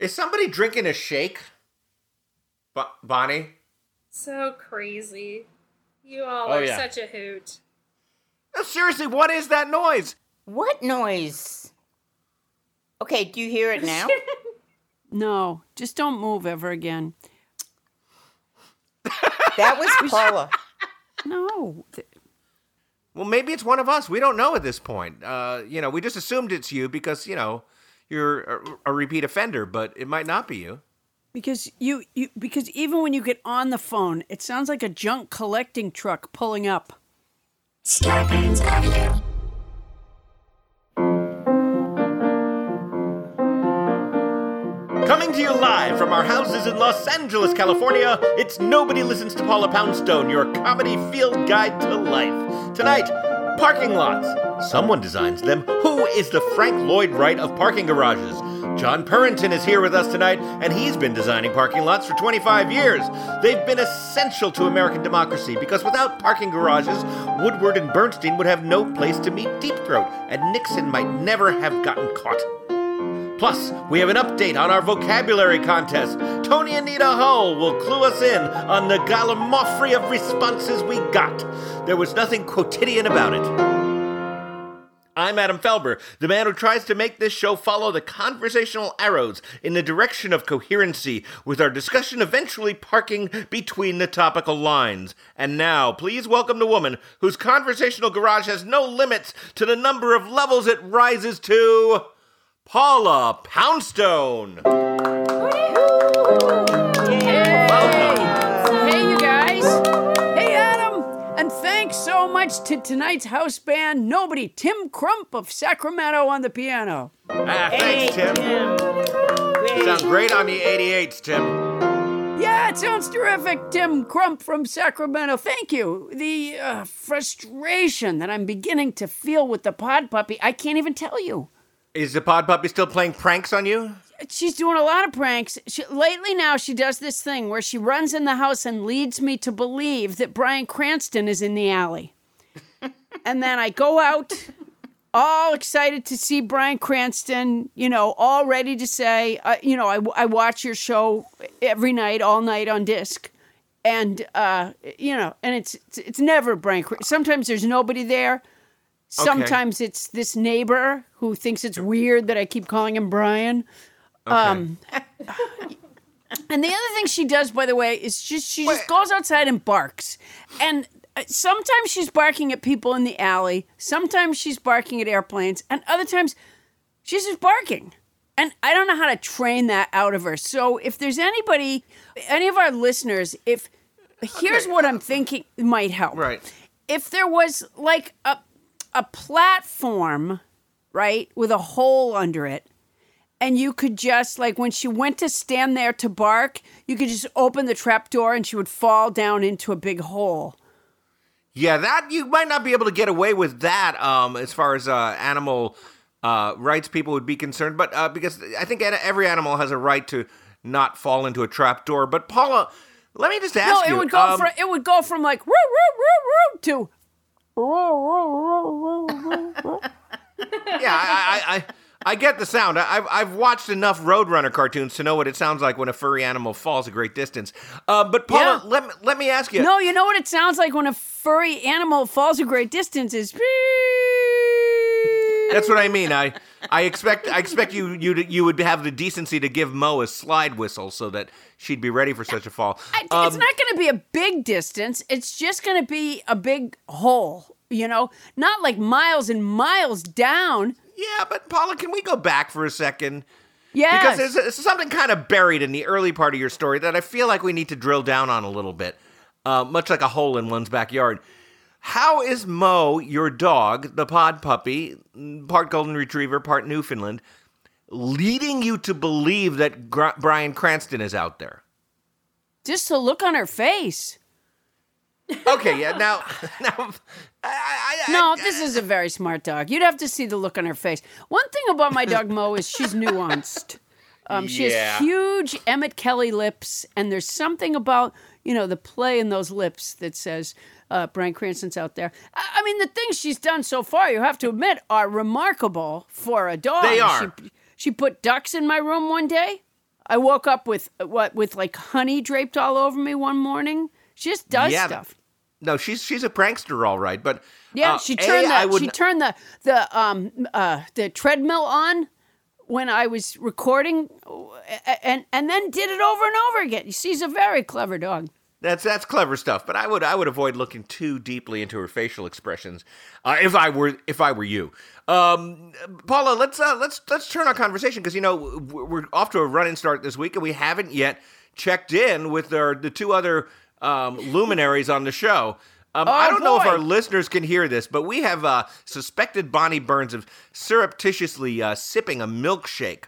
Is somebody drinking a shake? Bo- Bonnie? So crazy. You all Oh, are yeah. such a hoot. No, seriously, what is that noise? What noise? Okay, do you hear it now? No, just don't move ever again. that was Paula. No. Well, maybe it's one of us. We don't know at this point. Uh, you know, we just assumed it's you because, you know, you're a, a repeat offender, but it might not be you. Because you, you because even when you get on the phone, it sounds like a junk collecting truck pulling up. Coming to you live from our houses in Los Angeles, California, it's Nobody Listens to Paula Poundstone, your comedy field guide to life. Tonight, parking lots. Someone designs them. Who is the Frank Lloyd Wright of parking garages? John Purrington is here with us tonight, and he's been designing parking lots for 25 years. They've been essential to American democracy because without parking garages, Woodward and Bernstein would have no place to meet Deep Throat, and Nixon might never have gotten caught. Plus, we have an update on our vocabulary contest. Toni Anita Hull will clue us in on the gallimaufry of responses we got. There was nothing quotidian about it. I'm Adam Felber, the man who tries to make this show follow the conversational arrows in the direction of coherency, with our discussion eventually parking between the topical lines. And now, please welcome the woman whose conversational garage has no limits to the number of levels it rises to. Paula Poundstone. Hey, you guys. Hey, Adam. And thanks so much to tonight's house band, Nobody, Tim Crump of Sacramento on the piano. Ah, thanks, Tim. You sound great on the 88s, Tim. Yeah, it sounds terrific, Tim Crump from Sacramento. Thank you. The uh, frustration that I'm beginning to feel with the pod puppy, I can't even tell you. Is the pod puppy still playing pranks on you? She's doing a lot of pranks. She, lately now, she does this thing where she runs in the house and leads me to believe that Bryan Cranston is in the alley. and then I go out, all excited to see Bryan Cranston, you know, all ready to say, uh, you know, I, I watch your show every night, all night on disc. And, uh, you know, and it's, it's, it's never Bryan Cranston. Sometimes there's nobody there. Sometimes it's this neighbor who thinks it's weird that I keep calling him Brian. Um, and the other thing she does, by the way, is just she just goes outside and barks. And uh, sometimes she's barking at people in the alley. Sometimes she's barking at airplanes, and other times she's just barking. And I don't know how to train that out of her. So if there's anybody, any of our listeners, if here's what I'm thinking might help. Right. If there was like a a platform right, with a hole under it. And you could just like when she went to stand there to bark, you could just open the trap door and she would fall down into a big hole. Yeah, that you might not be able to get away with that um, as far as uh, animal uh, rights people would be concerned, but uh, because I think every animal has a right to not fall into a trap door. But Paula, let me just ask No, you. it would go um, from it would go from like woo woo woo woo to yeah, I, I, I, I get the sound. I, I've, I've watched enough Roadrunner cartoons to know what it sounds like when a furry animal falls a great distance. Uh, but Paula, Yeah. let, me, let me ask you. No, you know what it sounds like when a furry animal falls a great distance is That's what I mean. I I expect I expect you you to, you would have the decency to give Mo a slide whistle so that she'd be ready for such a fall. I, it's Um, not going to be a big distance. It's just going to be a big hole, you know, not like miles and miles down. yeah, but Paula, can we go back for a second? Yeah. Because there's, there's something kind of buried in the early part of your story that I feel like we need to drill down on a little bit, uh, much like a hole in one's backyard. How is Mo, your dog, the pod puppy, part golden retriever, part Newfoundland, leading you to believe that Gr- Bryan Cranston is out there? just the look on her face. Okay, yeah. Now, now, I, I, I, No, this is a very smart dog. You'd have to see the look on her face. One thing about my dog Mo is she's nuanced. Um, she Yeah. has huge Emmett Kelly lips, and there's something about you know the play in those lips that says uh, Bryan Cranston's out there. I, I mean, the things she's done so far, you have to admit, are remarkable for a dog. They are. She, she put ducks in my room one day. I woke up with what with like honey draped all over me one morning. She just does Yeah, stuff. no, she's she's a prankster, all right. But Yeah, uh, she A, turned I the she turned the the um uh the treadmill on when I was recording, uh, and and then did it over and over again. She's a very clever dog. That's that's clever stuff, but I would I would avoid looking too deeply into her facial expressions uh, if I were if I were you. Um, Paula, let's uh, let's let's turn our conversation because you know we're off to a running start this week and we haven't yet checked in with our the two other um, luminaries on the show. Um, I Oh, don't know if our listeners can hear this, but we have uh, suspected Bonnie Burns of surreptitiously uh, sipping a milkshake.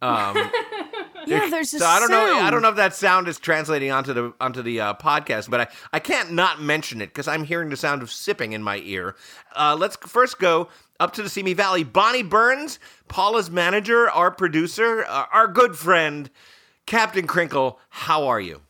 Yeah, there's a so I don't know. I don't know if that sound is translating onto the onto the uh, podcast, but I, I can't not mention it because I'm hearing the sound of sipping in my ear. Uh, let's first go up to the Simi Valley. Bonnie Burns, Paula's manager, our producer, uh, our good friend, Captain Crinkle. How are you?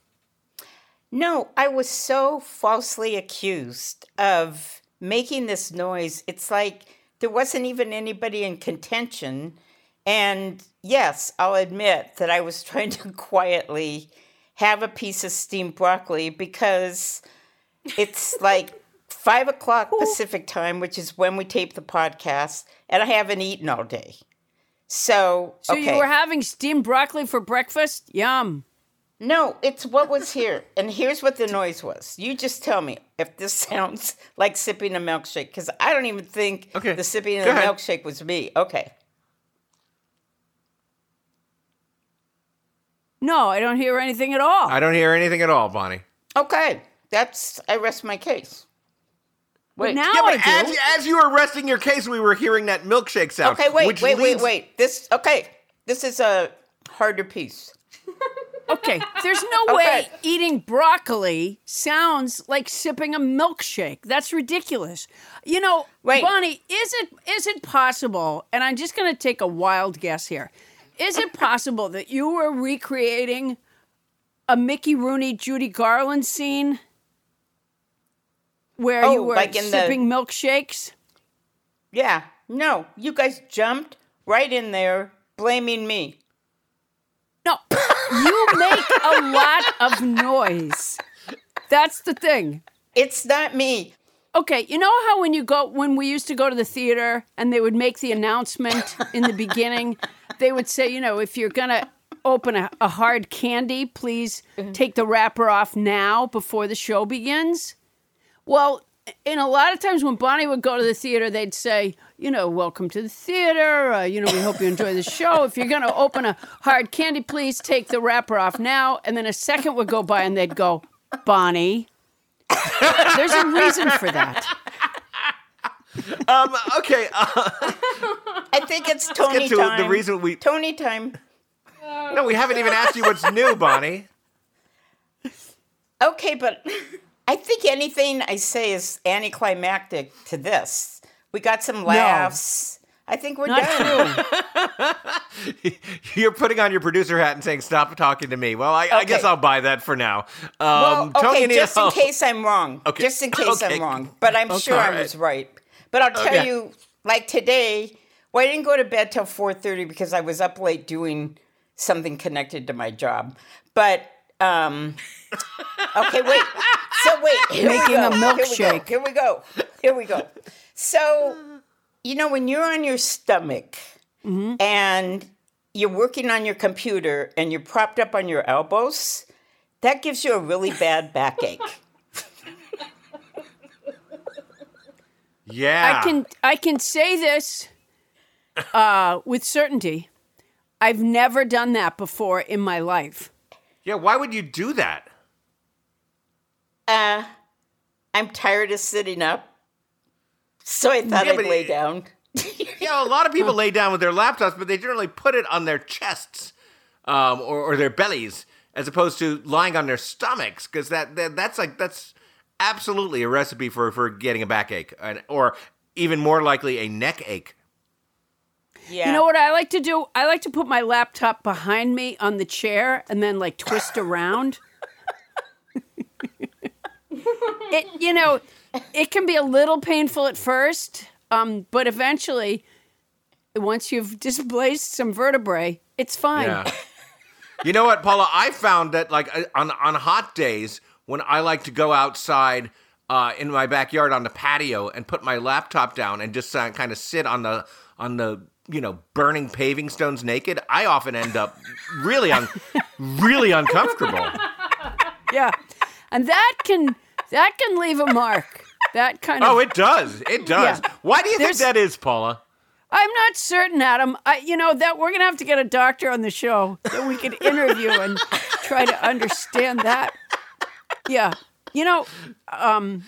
No, I was so falsely accused of making this noise. It's like there wasn't even anybody in contention. And yes, I'll admit that I was trying to quietly have a piece of steamed broccoli because it's like five o'clock Pacific time, which is when we tape the podcast, and I haven't eaten all day. So, So okay. you were having steamed broccoli for breakfast? Yum. No, it's what was here. And here's what the noise was. You just tell me if this sounds like sipping a milkshake, because I don't even think Okay, the sipping of the ahead. milkshake was me. Okay. No, I don't hear anything at all. I don't hear anything at all, Bonnie. Okay. That's, I rest my case. but Wait. now Yeah, I but do. as, as you were resting your case, we were hearing that milkshake sound. Okay, wait, which wait, leads- wait, wait. This, okay. This is a harder piece. Okay, there's no way eating broccoli sounds like sipping a milkshake. That's ridiculous. You know, Wait. Bonnie, is it is it possible? And I'm just going to take a wild guess here. Is it possible that you were recreating a Mickey Rooney Judy Garland scene where Oh, you were like in the- sipping milkshakes? Yeah. No, you guys jumped right in there blaming me. No, you make a lot of noise. That's the thing. It's not me. Okay, you know how when you go when we used to go to the theater and they would make the announcement in the beginning, they would say, you know, if you're gonna open a, a hard candy, please take the wrapper off now before the show begins. Well, in a lot of times when Bonnie would go to the theater, they'd say, you know, welcome to the theater. Uh, you know, we hope you enjoy the show. If you're going to open a hard candy, please take the wrapper off now. And then a second would go by and they'd go, Bonnie. There's a reason for that. Um, okay. Uh, think it's Toni get to time. the reason we- Toni time. No, we haven't even asked you what's new, Bonnie. Okay, but I think anything I say is anticlimactic to this. We got some laughs. I think we're Not done. true. You're putting on your producer hat and saying, "Stop talking to me." Well, I, I guess I'll buy that for now. Um, Well, okay, Anita just in case I'm wrong. Okay, Just in case okay. I'm wrong. But I'm sure I was right. But I'll tell Okay. you, like today, well, I didn't go to bed till 4.30 because I was up late doing something connected to my job. But, um, okay, wait. So wait, here we Making go. a milkshake. Here we go. Here we go. Here we go. So, you know, when you're on your stomach and you're working on your computer and you're propped up on your elbows, that gives you a really bad backache. Yeah, I can I can say this uh, with certainty. I've never done that before in my life. Yeah, why would you do that? Uh, I'm tired of sitting up, so I thought Yeah, I'd lay it- down. yeah, a lot of people lay down with their laptops, but they generally put it on their chests um, or, or their bellies, as opposed to lying on their stomachs, because that, that that's like that's absolutely a recipe for for getting a backache, and, or even more likely a neck ache. Yeah. You know what I like to do? I like to put my laptop behind me on the chair and then like twist around. it you know, it can be a little painful at first, um, but eventually once you've displaced some vertebrae, it's fine. Yeah. you know what, Paula? I found that like uh, on on hot days when I like to go outside uh, in my backyard on the patio and put my laptop down and just uh, kind of sit on the on the you know burning paving stones naked, I often end up really un- really uncomfortable. Yeah. And that can that can leave a mark. That kind of Oh, it does. It does. Yeah. Why do you There's- think that is, Paula? I'm not certain, Adam. I, you know that we're gonna have to get a doctor on the show that we could interview and try to understand that. Yeah, you know, um,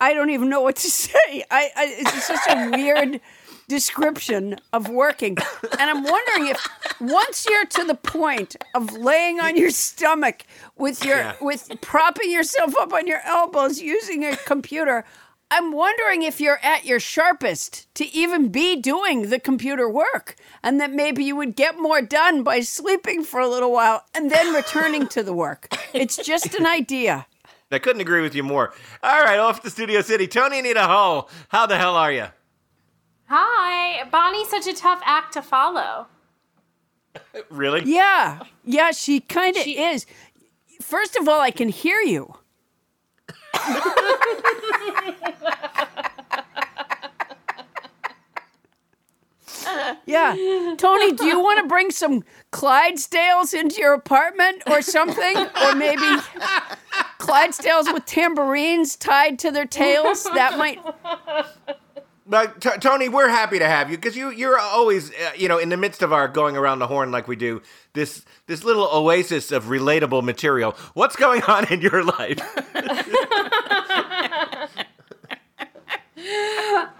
I don't even know what to say. I, I it's such a weird description of working, and I'm wondering if once you're to the point of laying on your stomach with your Yeah. with propping yourself up on your elbows using a computer. I'm wondering if you're at your sharpest to even be doing the computer work, and that maybe you would get more done by sleeping for a little while and then returning to the work. It's just an idea. I couldn't agree with you more. All right, off to Studio City. Toni Anita Hull, how the hell are you? Hi, Bonnie's such a tough act to follow. Really? Yeah, yeah, she kind of She- is. First of all, I can hear you. Yeah. Toni, do you want to bring some Clydesdales into your apartment or something? Or maybe Clydesdales with tambourines tied to their tails? That might. But T- Toni, we're happy to have you because you you're always uh, you know in the midst of our going around the horn like we do this this little oasis of relatable material. What's going on in your life?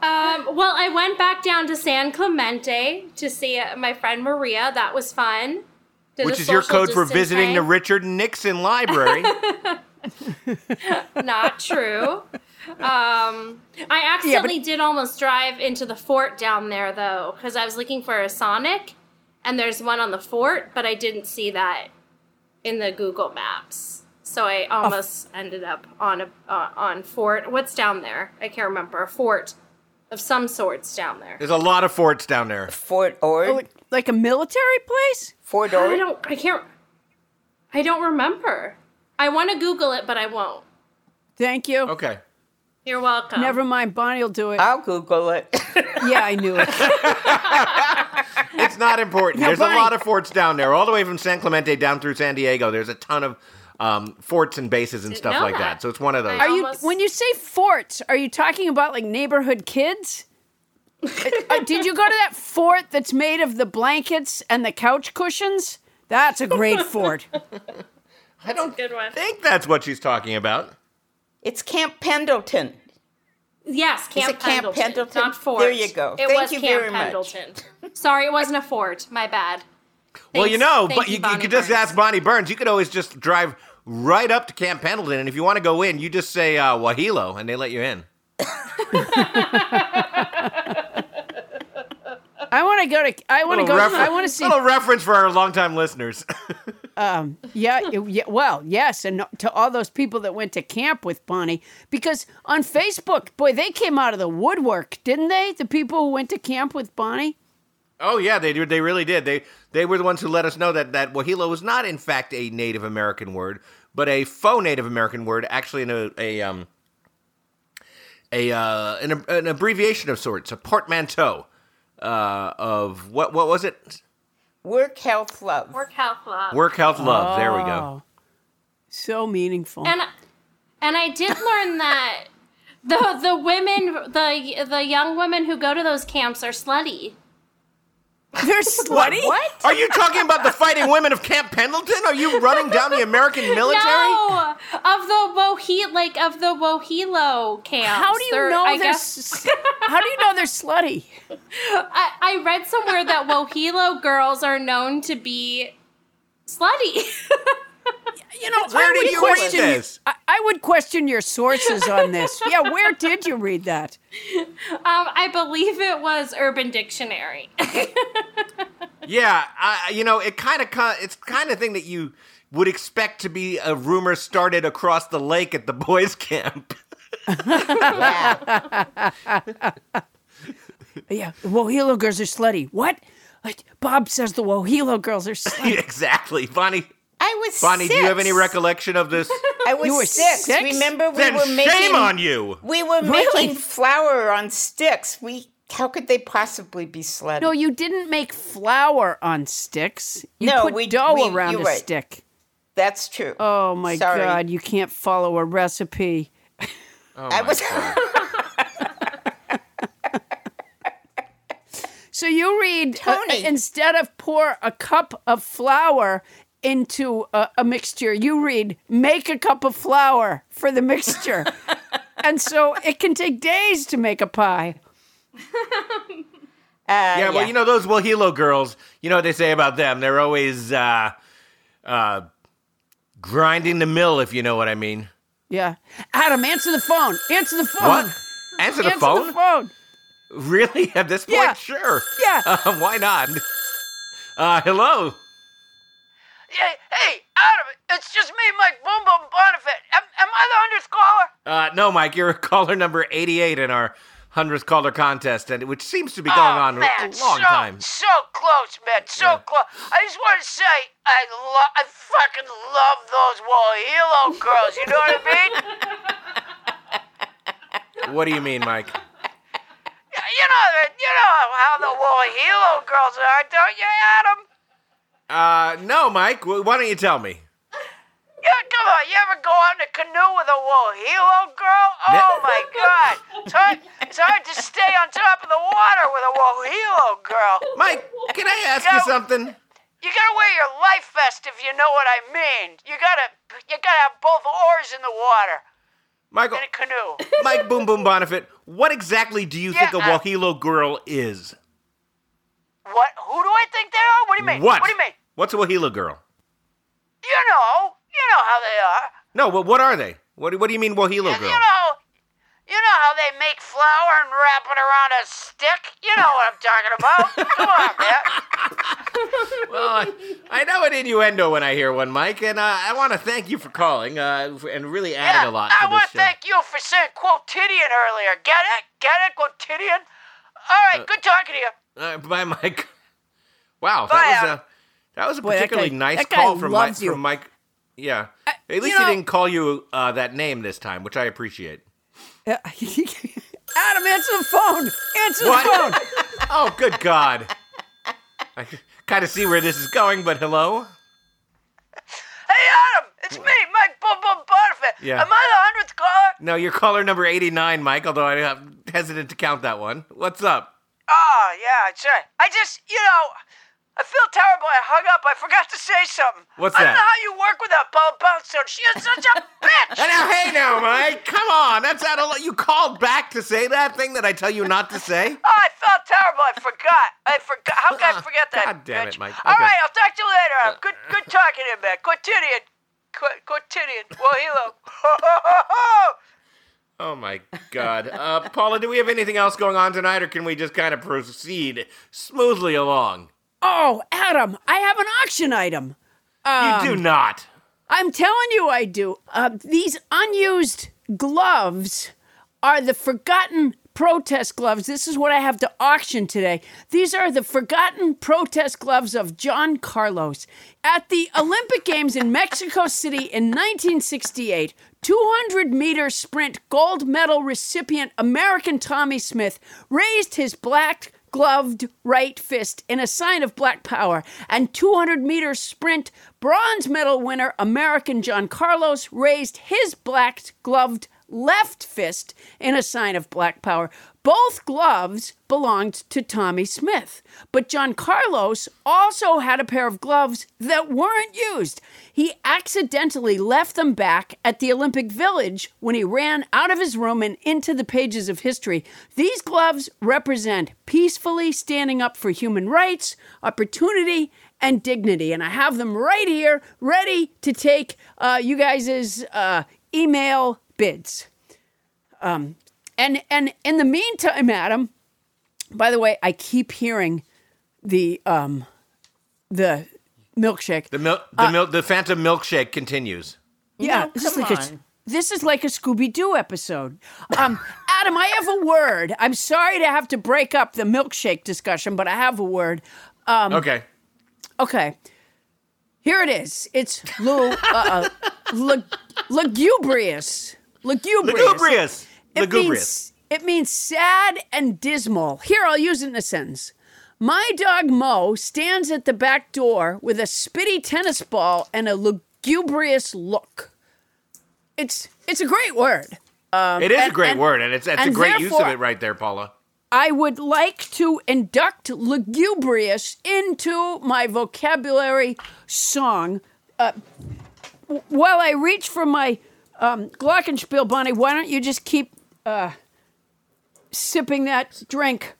Um, well, I went back down to San Clemente to see uh, my friend Maria. That was fun. Did Which is your code for visiting the. Richard Nixon Library. Not true. Um, I accidentally did almost drive into the fort down there though, because I was looking for a Sonic, and there's one on the fort, but I didn't see that in the Google Maps. So I almost ended up on a uh, on fort. What's down there? I can't remember. A fort of some sorts down there. There's a lot of forts down there. Fort Ord. Like, like a military place? Fort I don't. I can't. I don't remember. I want to Google it, but I won't. Thank you. Okay. You're welcome. Never mind. Bonnie will do it. I'll Google it. yeah, I knew it. It's not important. No, There's Bonnie- a lot of forts down there, all the way from San Clemente down through San Diego. There's a ton of um, forts and bases and stuff like that. that. So it's one of those. I- Are you when you say forts? Are you talking about like neighborhood kids? Uh, did you go to that fort that's made of the blankets and the couch cushions? That's a great fort. I don't Good one. think that's what she's talking about. It's Camp Pendleton. Yes, Camp, it Camp Pendleton, Pendleton? not Fort. There you go. It Thank was you Camp very much. Pendleton. Sorry, it wasn't a fort. My bad. well, you know, thank but you, you Bonnie could just ask Bonnie Burns. You could always just drive right up to Camp Pendleton, and if you want to go in, you just say uh, Wohelo, and they let you in. I want to go to. I want to go. refer- I want to see. Little reference for our longtime listeners. Yeah, yeah. Well, yes, and to all those people that went to camp with Bonnie, because on Facebook, boy, they came out of the woodwork, didn't they? The people who went to camp with Bonnie. oh yeah, they did. They really did. They they were the ones who let us know that that Wohelo was not in fact a Native American word, but a faux Native American word, actually in a, a um a uh, an, an abbreviation of sorts, a portmanteau uh, of what what was it? Work, health, love. Work health love. Work, health, love. There we go. Oh, So meaningful. And and I did learn that the the women the the young women who go to those camps are slutty. They're slutty. What? Are you talking about the fighting women of Camp Pendleton? Are you running down the American military? No, of the Wohe like of the Wohelo camps. How do you They're- know I they're? guess s- How do you know they're slutty? I, I read somewhere that Wohelo girls are known to be slutty. You know, Where I did would you read question. this? I, I would question your sources on this. Yeah, where did you read that? um, I believe it was Urban Dictionary. Yeah, I, you know, it kind of it's kind of thing that you would expect to be a rumor started across the lake at the boys' camp. Yeah, the Wohelo girls are slutty. What? Like, Bob says the Wohelo girls are slutty. exactly, Bonnie. I was Bonnie, six. do you have any recollection of this? I was You were six. six? Remember, we then were making. shame on you. We were Really? making flour on sticks. We. How could they possibly be slutty? No, you didn't make flour on sticks. You No, put we- dough we- around you're a right. stick. That's true. Oh my Sorry. god, you can't follow a recipe. Oh I my was. God. So you read uh, Toni. instead of pour a cup of flour into a, a mixture, you read make a cup of flour for the mixture. and so it can take days to make a pie. yeah, well, you know those Wohelo girls. You know what they say about them? They're always uh, uh, grinding the mill, if you know what I mean. Yeah. Adam, answer the phone. Answer the phone. What? Answer the Answer phone? the phone. Really? At this point, Yeah. sure. Yeah. Uh, why not? Uh, hello. Hey, hey, Adam, it's just me, Mike Boom Boom Bonifant. Am, am I the hundredth caller? Uh, no, Mike, you're caller number 88 in our 100th caller contest, and which seems to be going Oh, on a- man, a long so, time. So close, man, so Yeah. close. I just want to say, I love, I fucking love those Wohelo girls. You know what I mean? What do you mean, Mike? you know, you know how the Wohelo girls are, don't you, Adam? Uh, no, Mike. Why don't you tell me? Yeah, come on. You ever go out in a canoe with a Wohelo girl? Oh my God! It's hard, it's hard to stay on top of the water with a Wohelo girl. Mike, can I ask you Yeah. something? You gotta wear your life vest if you know what I mean. You gotta, you gotta have both oars in the water Michael, in a canoe. Mike Boom Boom Bonifant, what exactly do you think a Yeah, uh, Wohelo girl is? What? Who do I think they are? What do you mean? What? What do you mean? What's a Wohelo girl? You know, you know how they are. No, but what are they? What, do- what do you mean Wohelo You know, you know how they make flour and wrap it around a stick. You know what I'm talking about. Come on, man. Well, I, I know an innuendo when I hear one, Mike, and uh, I want to thank you for calling uh, and really adding Yeah, a lot I want to thank you for saying quotidian earlier. Get it? Get it? Quotidian? All right, good talking to you. Uh, bye, Mike. Wow, Bye, that was a that was a Boy, particularly guy- nice call from Mike. you. From Mike, yeah. At you least know- he didn't call you uh, that name this time, which I appreciate. Yeah. Adam, answer the phone. Answer the What? phone. Oh, good God! I kind of see where this is going, but hello. Hey, Adam, it's me, Mike Boom Boom Bonifant. Yeah. Am I the hundredth caller? No, you're caller number eighty-nine, Mike. Although I'm hesitant to count that one. What's up? Oh, yeah, right. I just, you know, I feel terrible. I hung up. I forgot to say something. What's I that? I don't know how you work with that Paula Poundstone. She is such a bitch. And now, hey, now, Mike, come on. That's out of. You called back to say that thing that I tell you not to say. Oh, I felt terrible. I forgot. I forgot. How can I forget that? God damn it, bitch? Mike. All Okay. right, I'll talk to you later. Uh, good, good talking to you, man. Quotidian. Qu- Quotidian. Well, hello. Oh my God, uh, Paula, do we have anything else going on tonight, or can we just kind of proceed smoothly along? oh, Adam, I have an auction item. Um, you do not. I'm telling you, I do. Uh, these unused gloves are the forgotten protest gloves. This is what I have to auction today. These are the forgotten protest gloves of John Carlos. At the Olympic Games in Mexico City in 1968, 200 meter sprint gold medal recipient American Tommie Smith raised his black gloved right fist in a sign of black power. And 200 meter sprint bronze medal winner American John Carlos raised his black gloved left fist in a sign of black power. Both gloves belonged to Tommie Smith, but John Carlos also had a pair of gloves that weren't used. He accidentally left them back at the Olympic Village when he ran out of his room and into the pages of history. These gloves represent peacefully standing up for human rights, opportunity, and dignity. And I have them right here, ready to take uh, you guys' uh, email bids. Um, and and in the meantime, Adam. By the way, I keep hearing the um, the milkshake. The milk, the milk, the Phantom milkshake continues. Yeah, No, this is like a this is like a Scooby Doo episode. Um, Adam, I have a word. I'm sorry to have to break up the milkshake discussion, but I have a word. Um, Okay. Okay, here it is. It's lu- uh, uh, lu- lugubrious. Lugubrious. Lugubrious. It Lugubrious. means it means sad and dismal. Here, I'll use it in a sentence. My dog Mo stands at the back door with a spitty tennis ball and a lugubrious look. It's it's a great word. it is a great and- word, and it's that's a great use of it right there, Paula. I would like to induct lugubrious into my vocabulary song. Uh, while I reach for my um, Glockenspiel, Bonnie, why don't you just keep uh, sipping that drink?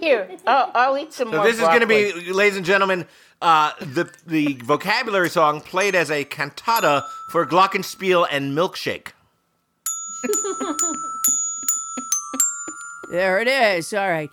Here, I'll, I'll eat some So more. this is going to broccoli. be, ladies and gentlemen, uh, the the vocabulary song played as a cantata for Glockenspiel and Milkshake. There it is. All right.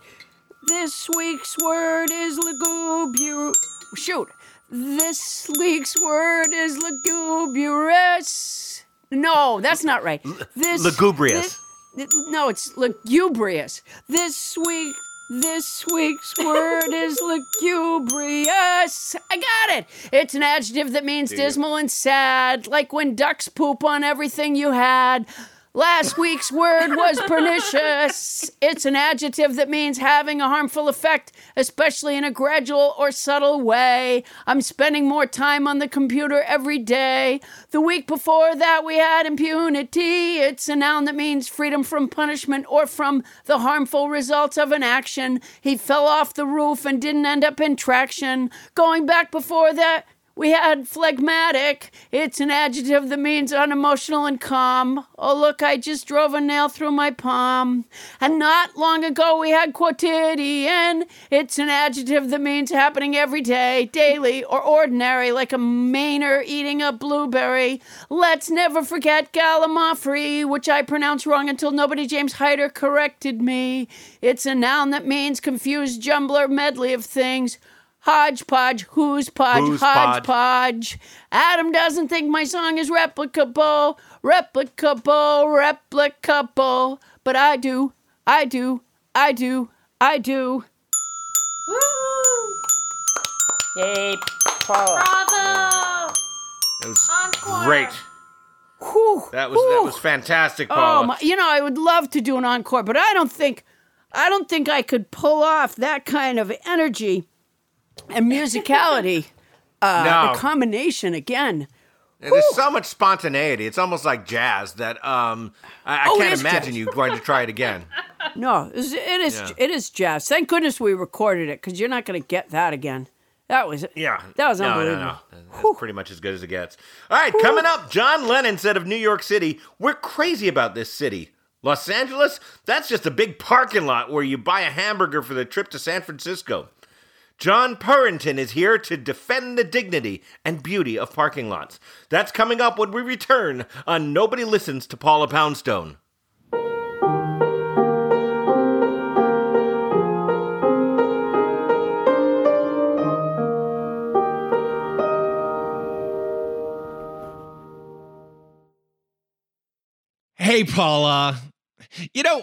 This week's word is lugubrious. Shoot. This week's word is lugubrious. No, that's not right. This lugubrious. this- no, it's lugubrious. This week. This week's word is lugubrious. I got it. It's an adjective that means dismal and sad, like when ducks poop on everything you had. Last week's word was pernicious. It's an adjective that means having a harmful effect, especially in a gradual or subtle way. I'm spending more time on the computer every day. The week before that, we had impunity. It's a noun that means freedom from punishment or from the harmful results of an action. He fell off the roof and didn't end up in traction. Going back before that, we had phlegmatic. It's an adjective that means unemotional and calm. Oh, look, I just drove a nail through my palm. And not long ago, we had quotidian. It's an adjective that means happening every day, daily, or ordinary, like a Mainer eating a blueberry. Let's never forget Gallimaufry, which I pronounced wrong until nobody James Hyder corrected me. It's a noun that means confused jumbler medley of things. Hodgepodge, who's podge, Who's podge? hodgepodge. Adam doesn't think my song is replicable, replicable, replicable. But I do, I do, I do, I do. Woo! Yay, Paula. Bravo! It was Encore. great. Whew, That was that was fantastic, Paula. Oh, my, you know, I would love to do an encore, but I don't think, I don't think I could pull off that kind of energy and musicality. Uh, No. The combination again. There's so much spontaneity. It's almost like jazz that um, I, I Oh, it can't is imagine jazz. you going to try it again. No, it is, it is, Yeah. it is jazz. Thank goodness we recorded it because you're not going to get that again. That was Yeah. That was no, unbelievable. No, no, That's pretty much as good as it gets. All right, coming up, John Lennon said of New York City, We're crazy about this city. Los Angeles, that's just a big parking lot where you buy a hamburger for the trip to San Francisco. John Purrington is here to defend the dignity and beauty of parking lots. That's coming up when we return on Nobody Listens to Paula Poundstone. Hey, Paula. You know,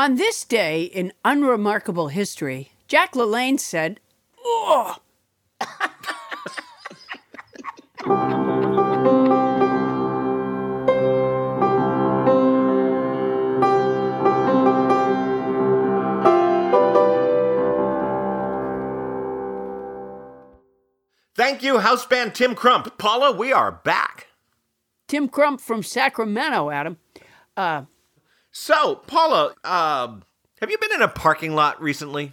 On this day in unremarkable history, Jack LaLanne said, "Oh, Thank you, house band Tim Crump. Paula, we are back. Tim Crump from Sacramento, Adam. Uh, So, Paula, um, have you been in a parking lot recently?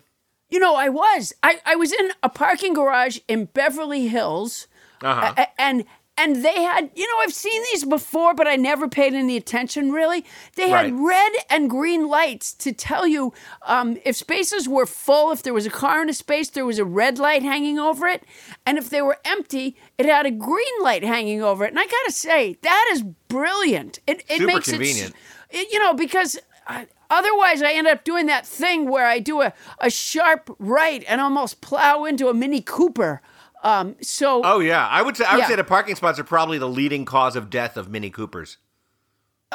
You know, I was. I, I was in a parking garage in Beverly Hills, Uh-huh. a- and and they had, you know, I've seen these before, but I never paid any attention really. They had Right. red and green lights to tell you um, if spaces were full, if there was a car in a space, there was a red light hanging over it, and if they were empty, it had a green light hanging over it. And I gotta say, that is brilliant. It it Super makes convenient. it, it, you know, because. I, Otherwise, I end up doing that thing where I do a, a sharp right and almost plow into a Mini Cooper. Um, so, Oh yeah, I would say I would Yeah. say the parking spots are probably the leading cause of death of Mini Coopers.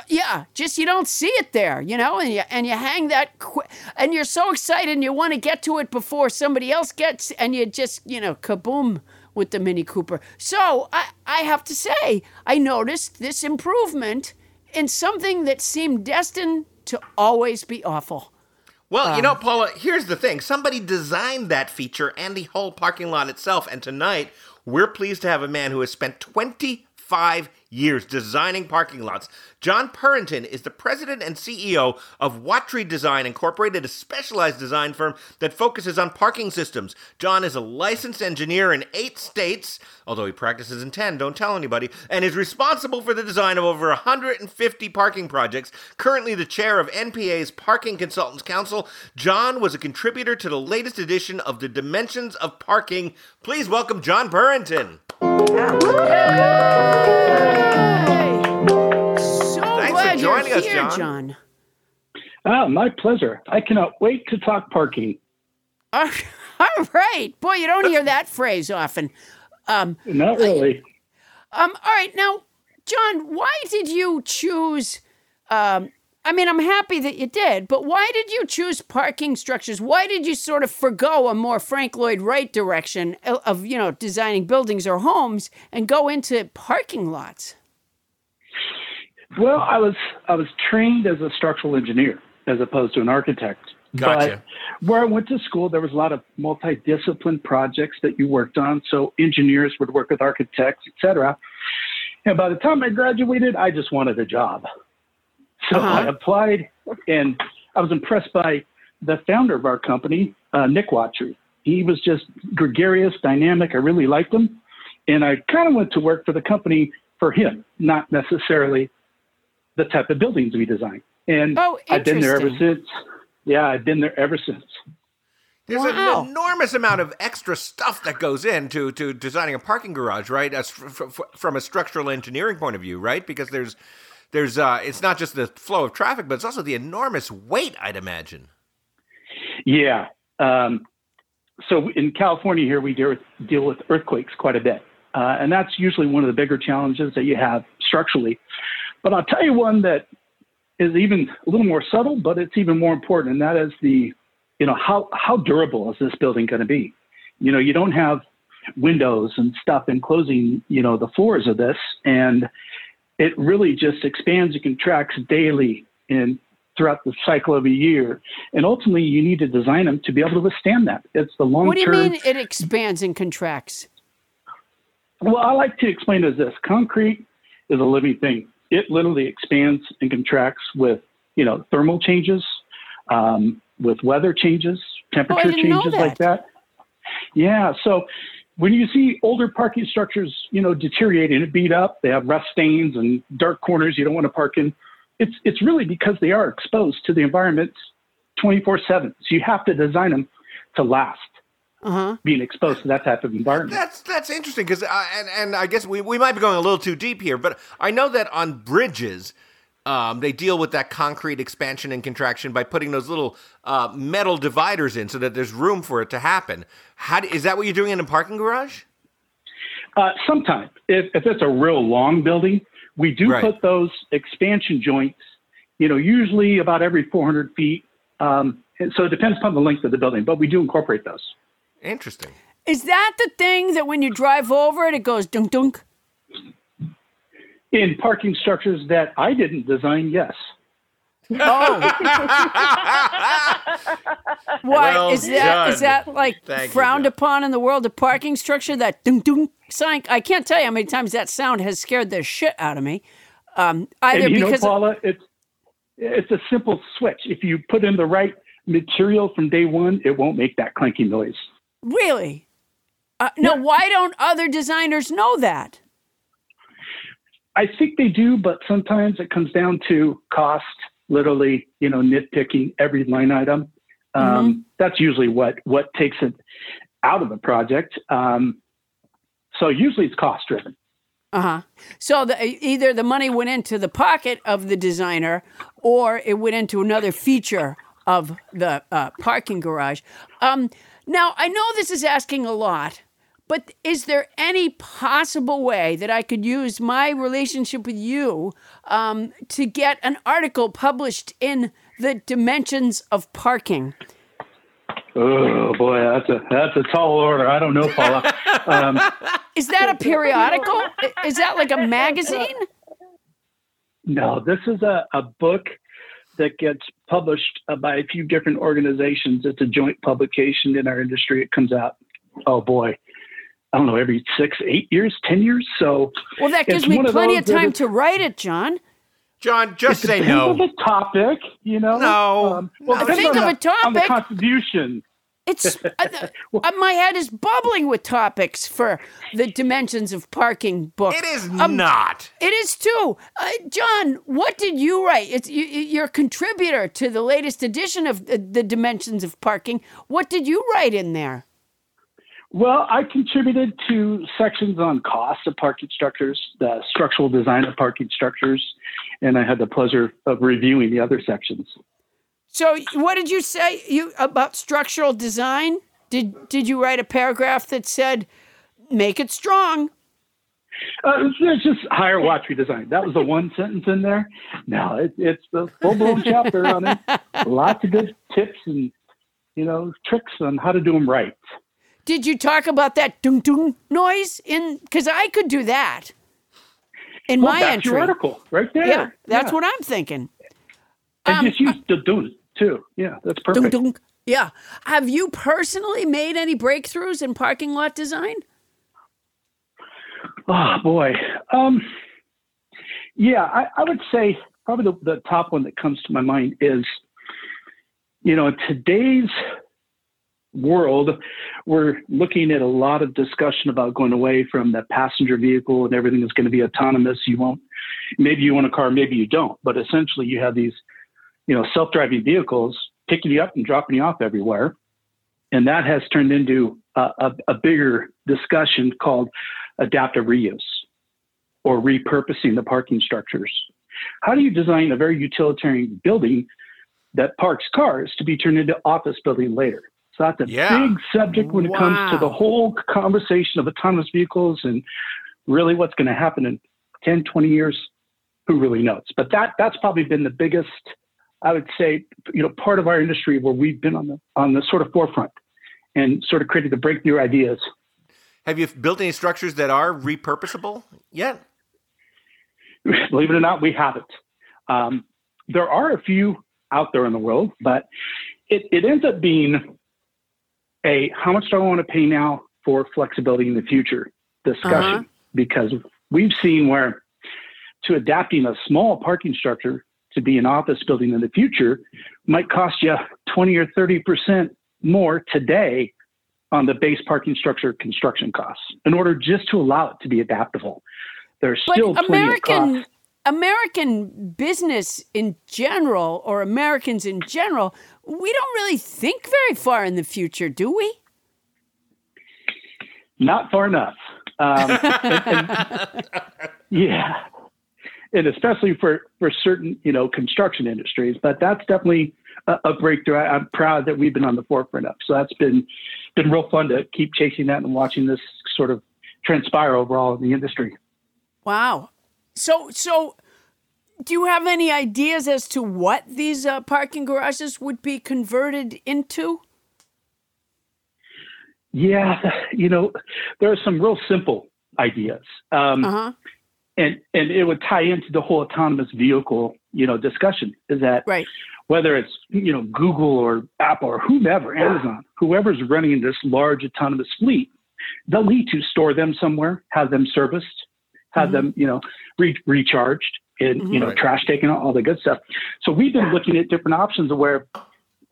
yeah, just you don't see it there, you know, and you and you hang that, qu- and you're so excited and you want to get to it before somebody else gets, and you just you know kaboom with the Mini Cooper. So I I have to say I noticed this improvement in something that seemed destined to always be awful. Well, Um, you know, Paula, here's the thing. Somebody designed that feature and the whole parking lot itself. And tonight, we're pleased to have a man who has spent 25 years designing parking lots. John Purrington is the president and CEO of Watry Design Incorporated, a specialized design firm that focuses on parking systems. John is a licensed engineer in eight states, although he practices in 10, don't tell anybody, and is responsible for the design of over 150 parking projects. Currently the chair of NPA's Parking Consultants Council, John was a contributor to the latest edition of the Dimensions of Parking. Please welcome John Purrington. So glad joining you're us, here, John. John. Ah, my pleasure. I cannot wait to talk parking. All all right, boy, you don't hear that phrase often. Um, Not really. Um, all right, now, John, why did you choose? Um, I mean, I'm happy that you did, but why did you choose parking structures? Why did you sort of forego a more Frank Lloyd Wright direction of, of you know designing buildings or homes and go into parking lots? Well, I was I was trained as a structural engineer as opposed to an architect. Gotcha. But where I went to school, there was a lot of multidiscipline projects that you worked on. So engineers would work with architects, et cetera. And by the time I graduated, I just wanted a job. So I applied, and I was impressed by the founder of our company, uh, Nick Watry. He was just gregarious, dynamic. I really liked him. And I kind of went to work for the company for him, not necessarily the type of buildings we design. And Oh, I've been there ever since. Yeah, I've been there ever since. There's Wow. an enormous amount of extra stuff that goes into to designing a parking garage, right? As f- f- from a structural engineering point of view, right? Because there's there's uh, it's not just the flow of traffic, but it's also the enormous weight. I'd imagine. Yeah. Um, so in California here, we deal with, deal with earthquakes quite a bit. Uh, and that's usually one of the bigger challenges that you have structurally. But I'll tell you one that is even a little more subtle, but it's even more important, and that is the, you know, how, how durable is this building going to be? You know, you don't have windows and stuff enclosing, you know, the floors of this, and it really just expands and contracts daily and throughout the cycle of a year. And ultimately, you need to design them to be able to withstand that. It's the long term. What do you mean it expands and contracts? Well, I like to explain it as this concrete is a living thing. It literally expands and contracts with, you know, thermal changes, um, with weather changes, temperature didn't know changes like that. Yeah. So when you see older parking structures, you know, deteriorating and beat up, they have rust stains and dark corners you don't want to park in. It's, it's really because they are exposed to the environment 24 7. So you have to design them to last Uh huh. being exposed to that type of environment. That's that's interesting because uh, and and I guess we, we might be going a little too deep here, but I know that on bridges. Um, they deal with that concrete expansion and contraction by putting those little uh, metal dividers in so that there's room for it to happen. How do, is that what you're doing in a parking garage? Uh, sometimes, if, if it's a real long building, we do Right. put those expansion joints, you know, usually about every 400 feet. Um, and so it depends upon the length of the building, but we do incorporate those. Interesting. Is that the thing that when you drive over it, it goes dunk dunk? In parking structures that I didn't design, yes. Oh. Why Well is that? Is done. that like Thank frowned John. upon in the world of parking structure? That dunk dunk sign. I can't tell you how many times that sound has scared the shit out of me. Um, either and you know, because Paula, it's it's a simple switch. If you put in the right material from day one, it won't make that clanky noise. Really? Uh, no, why don't other designers know that? I think they do, but sometimes it comes down to cost, literally, you know, nitpicking every line item. Um, Mm-hmm. That's usually what what takes it out of the project. Um, so usually it's cost driven. Uh huh. So the, either the money went into the pocket of the designer, or it went into another feature of the uh, parking garage. Um, now I know this is asking a lot, but is there any possible way that I could use my relationship with you um, to get an article published in the Dimensions of Parking? Oh boy, that's a that's a tall order. I don't know, Paula. Um, Is that a periodical? Is that like a magazine? no, this is a, a book that gets published uh, by a few different organizations. It's a joint publication in our industry. It comes out, oh boy, I don't know, every six, eight years, ten years. So Well, that gives me one of plenty of time to write it, John. John, just it say depends on no. the topic, you know. No. Um, well, No, think on of the, a on the topic. contribution. It's uh, uh, my head is bubbling with topics for the dimensions of parking book. It is Um, not. It is too, uh, John. What did you write? It's you, you- you're a contributor to the latest edition of the, the dimensions of parking. What did you write in there? Well, I contributed to sections on cost of parking structures, the structural design of parking structures, and I had the pleasure of reviewing the other sections. So, what did you say you about structural design? Did did you write a paragraph that said, "Make it strong"? Uh, it's, just hire Watry Design. That was the one sentence in there. No, it, it's the full blown chapter on it. Lots of good tips and you know tricks on how to do them right. Did you talk about that dung dung noise in? Because I could do that in Well, my that's entry. your article right there. Yeah, that's Yeah. what I'm thinking. And Um, just use the doon too. Yeah, that's Dung perfect. dung. Yeah. Have you personally made any breakthroughs in parking lot design? Oh boy. Um, yeah, I, I would say probably the, the top one that comes to my mind is, you know, today's world, we're looking at a lot of discussion about going away from the passenger vehicle and everything is going to be autonomous. You won't, maybe you want a car, maybe you don't, but essentially you have these, you know, self-driving vehicles picking you up and dropping you off everywhere. And that has turned into a, a, a bigger discussion called adaptive reuse or repurposing the parking structures. How do you design a very utilitarian building that parks cars to be turned into office building later? So that's a Yeah. big subject when it comes to the whole conversation of autonomous vehicles and really what's going to happen in 10, 20 years. Who really knows? But that that's probably been the biggest, I would say, you know, part of our industry where we've been on the on the sort of forefront and sort of created the breakthrough ideas. Have you built any structures that are repurposable yet? Believe it or not, we haven't. Um, there are a few out there in the world, but it, it ends up being a how much do I want to pay now for flexibility in the future discussion Uh-huh. because we've seen where to adapting a small parking structure to be an office building in the future might cost you 20 or 30 percent more today on the base parking structure construction costs in order just to allow it to be adaptable. There's But still plenty of American costs. American business in general, or Americans in general, we don't really think very far in the future, do we? Not far enough. Um, and- and- yeah, and especially for for certain you know construction industries. But that's definitely a, a breakthrough. I, I'm proud that we've been on the forefront of. So that's been been real fun to keep chasing that and watching this sort of transpire overall in the industry. Wow. So so do you have any ideas as to what these uh, parking garages would be converted into? Yeah, you know, there are some real simple ideas. Um, Uh-huh. and and it would tie into the whole autonomous vehicle you know discussion is that right whether it's you know google or apple or whomever amazon whoever's running this large autonomous fleet they'll need to store them somewhere have them serviced have them you know re- recharged and you know Right. trash taken out, all the good stuff. So we've been looking at different options of where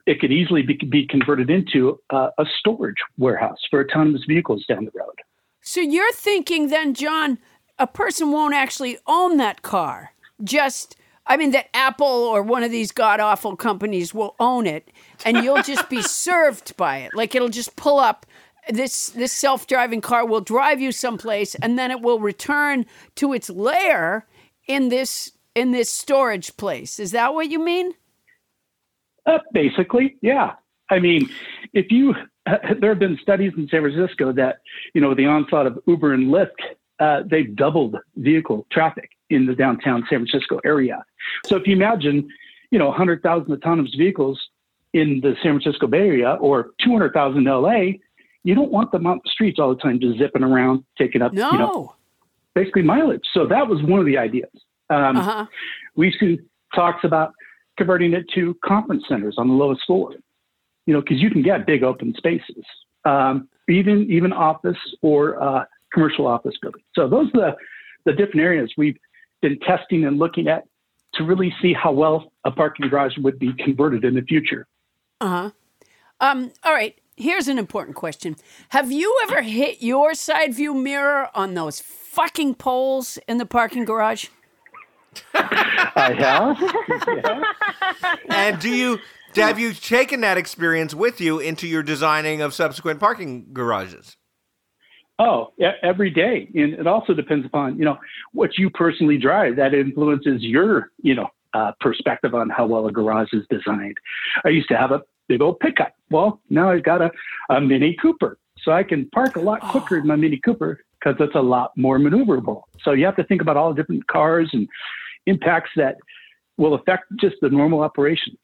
it could easily be, be converted into uh, a storage warehouse for autonomous vehicles down the road. So you're thinking then, John, a person won't actually own that car. Just, I mean, that Apple or one of these god awful companies will own it, and you'll just be served by it. Like it'll just pull up. This this self driving car will drive you someplace, and then it will return to its lair in this in this storage place. Is that what you mean? Uh, basically, yeah. I mean, if you, there have been studies in San Francisco that, you know, the onslaught of Uber and Lyft, uh, they've doubled vehicle traffic in the downtown San Francisco area. So if you imagine, you know, 100,000 autonomous vehicles in the San Francisco Bay Area or 200,000 in LA, you don't want them out the streets all the time just zipping around, taking up, No. you know, basically mileage. So that was one of the ideas. Um, Uh-huh. We've seen talks about converting it to conference centers on the lowest floor. You know, because you can get big open spaces, um, even even office or uh, commercial office buildings. So those are the the different areas we've been testing and looking at to really see how well a parking garage would be converted in the future. Uh huh. Um, all right. Here's an important question. Have you ever hit your side view mirror on those fucking poles in the parking garage? I have. yeah. And do you have you taken that experience with you into your designing of subsequent parking garages? Oh, every day. And it also depends upon, you know, what you personally drive. That influences your, you know, uh, perspective on how well a garage is designed. I used to have a big old pickup. Well, now I've got a, a Mini Cooper. So I can park a lot quicker in my Mini Cooper because it's a lot more maneuverable. So you have to think about all the different cars and impacts that will affect just the normal operation.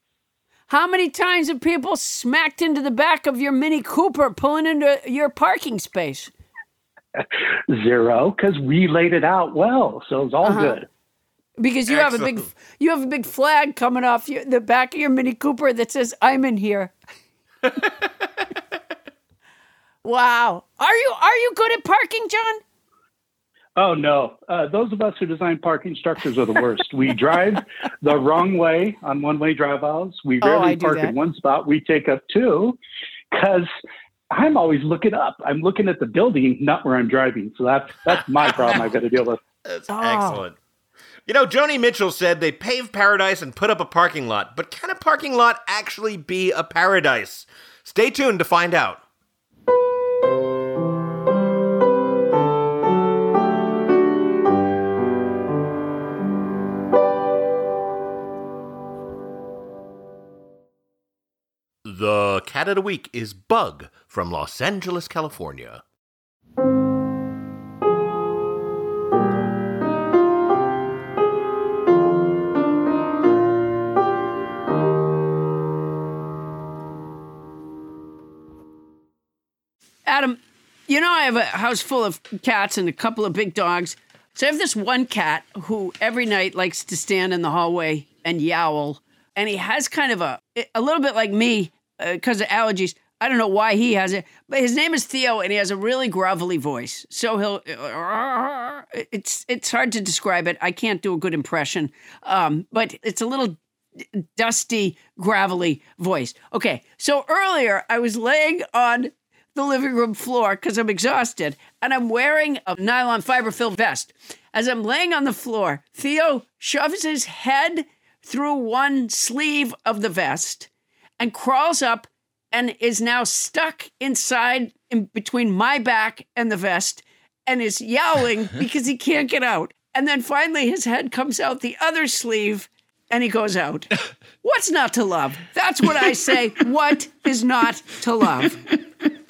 How many times have people smacked into the back of your Mini Cooper pulling into your parking space? Zero, because we laid it out well. So it's all Uh-huh. good. Because you have a big you have a big flag coming off your, the back of your Mini Cooper that says "I'm in here." wow, are you are you good at parking, John? Oh no! Uh, those of us who design parking structures are the worst. we drive the wrong way on one-way drive aisles. We Oh, rarely I do park in one spot. We take up two, because I'm always looking up. I'm looking at the building, not where I'm driving. So that's that's my problem. I've got to deal with. That's Oh. excellent. You know, Joni Mitchell said they paved paradise and put up a parking lot, but can a parking lot actually be a paradise? Stay tuned to find out. The cat of the week is Bug from Los Angeles, California. You know I have a house full of cats and a couple of big dogs. So I have this one cat who every night likes to stand in the hallway and yowl, and he has kind of a a little bit like me because of allergies. I don't know why he has it, but his name is Theo, and he has a really grovelly voice. So he'll it's it's hard to describe it. I can't do a good impression, um, but it's a little dusty, gravelly voice. Okay, so earlier I was laying on the living room floor because I'm exhausted and I'm wearing a nylon fiber filled vest. As I'm laying on the floor, Theo shoves his head through one sleeve of the vest and crawls up and is now stuck inside in between my back and the vest and is yowling because he can't get out. And then finally his head comes out the other sleeve and he goes out. What's not to love? That's what I say. What is not to love?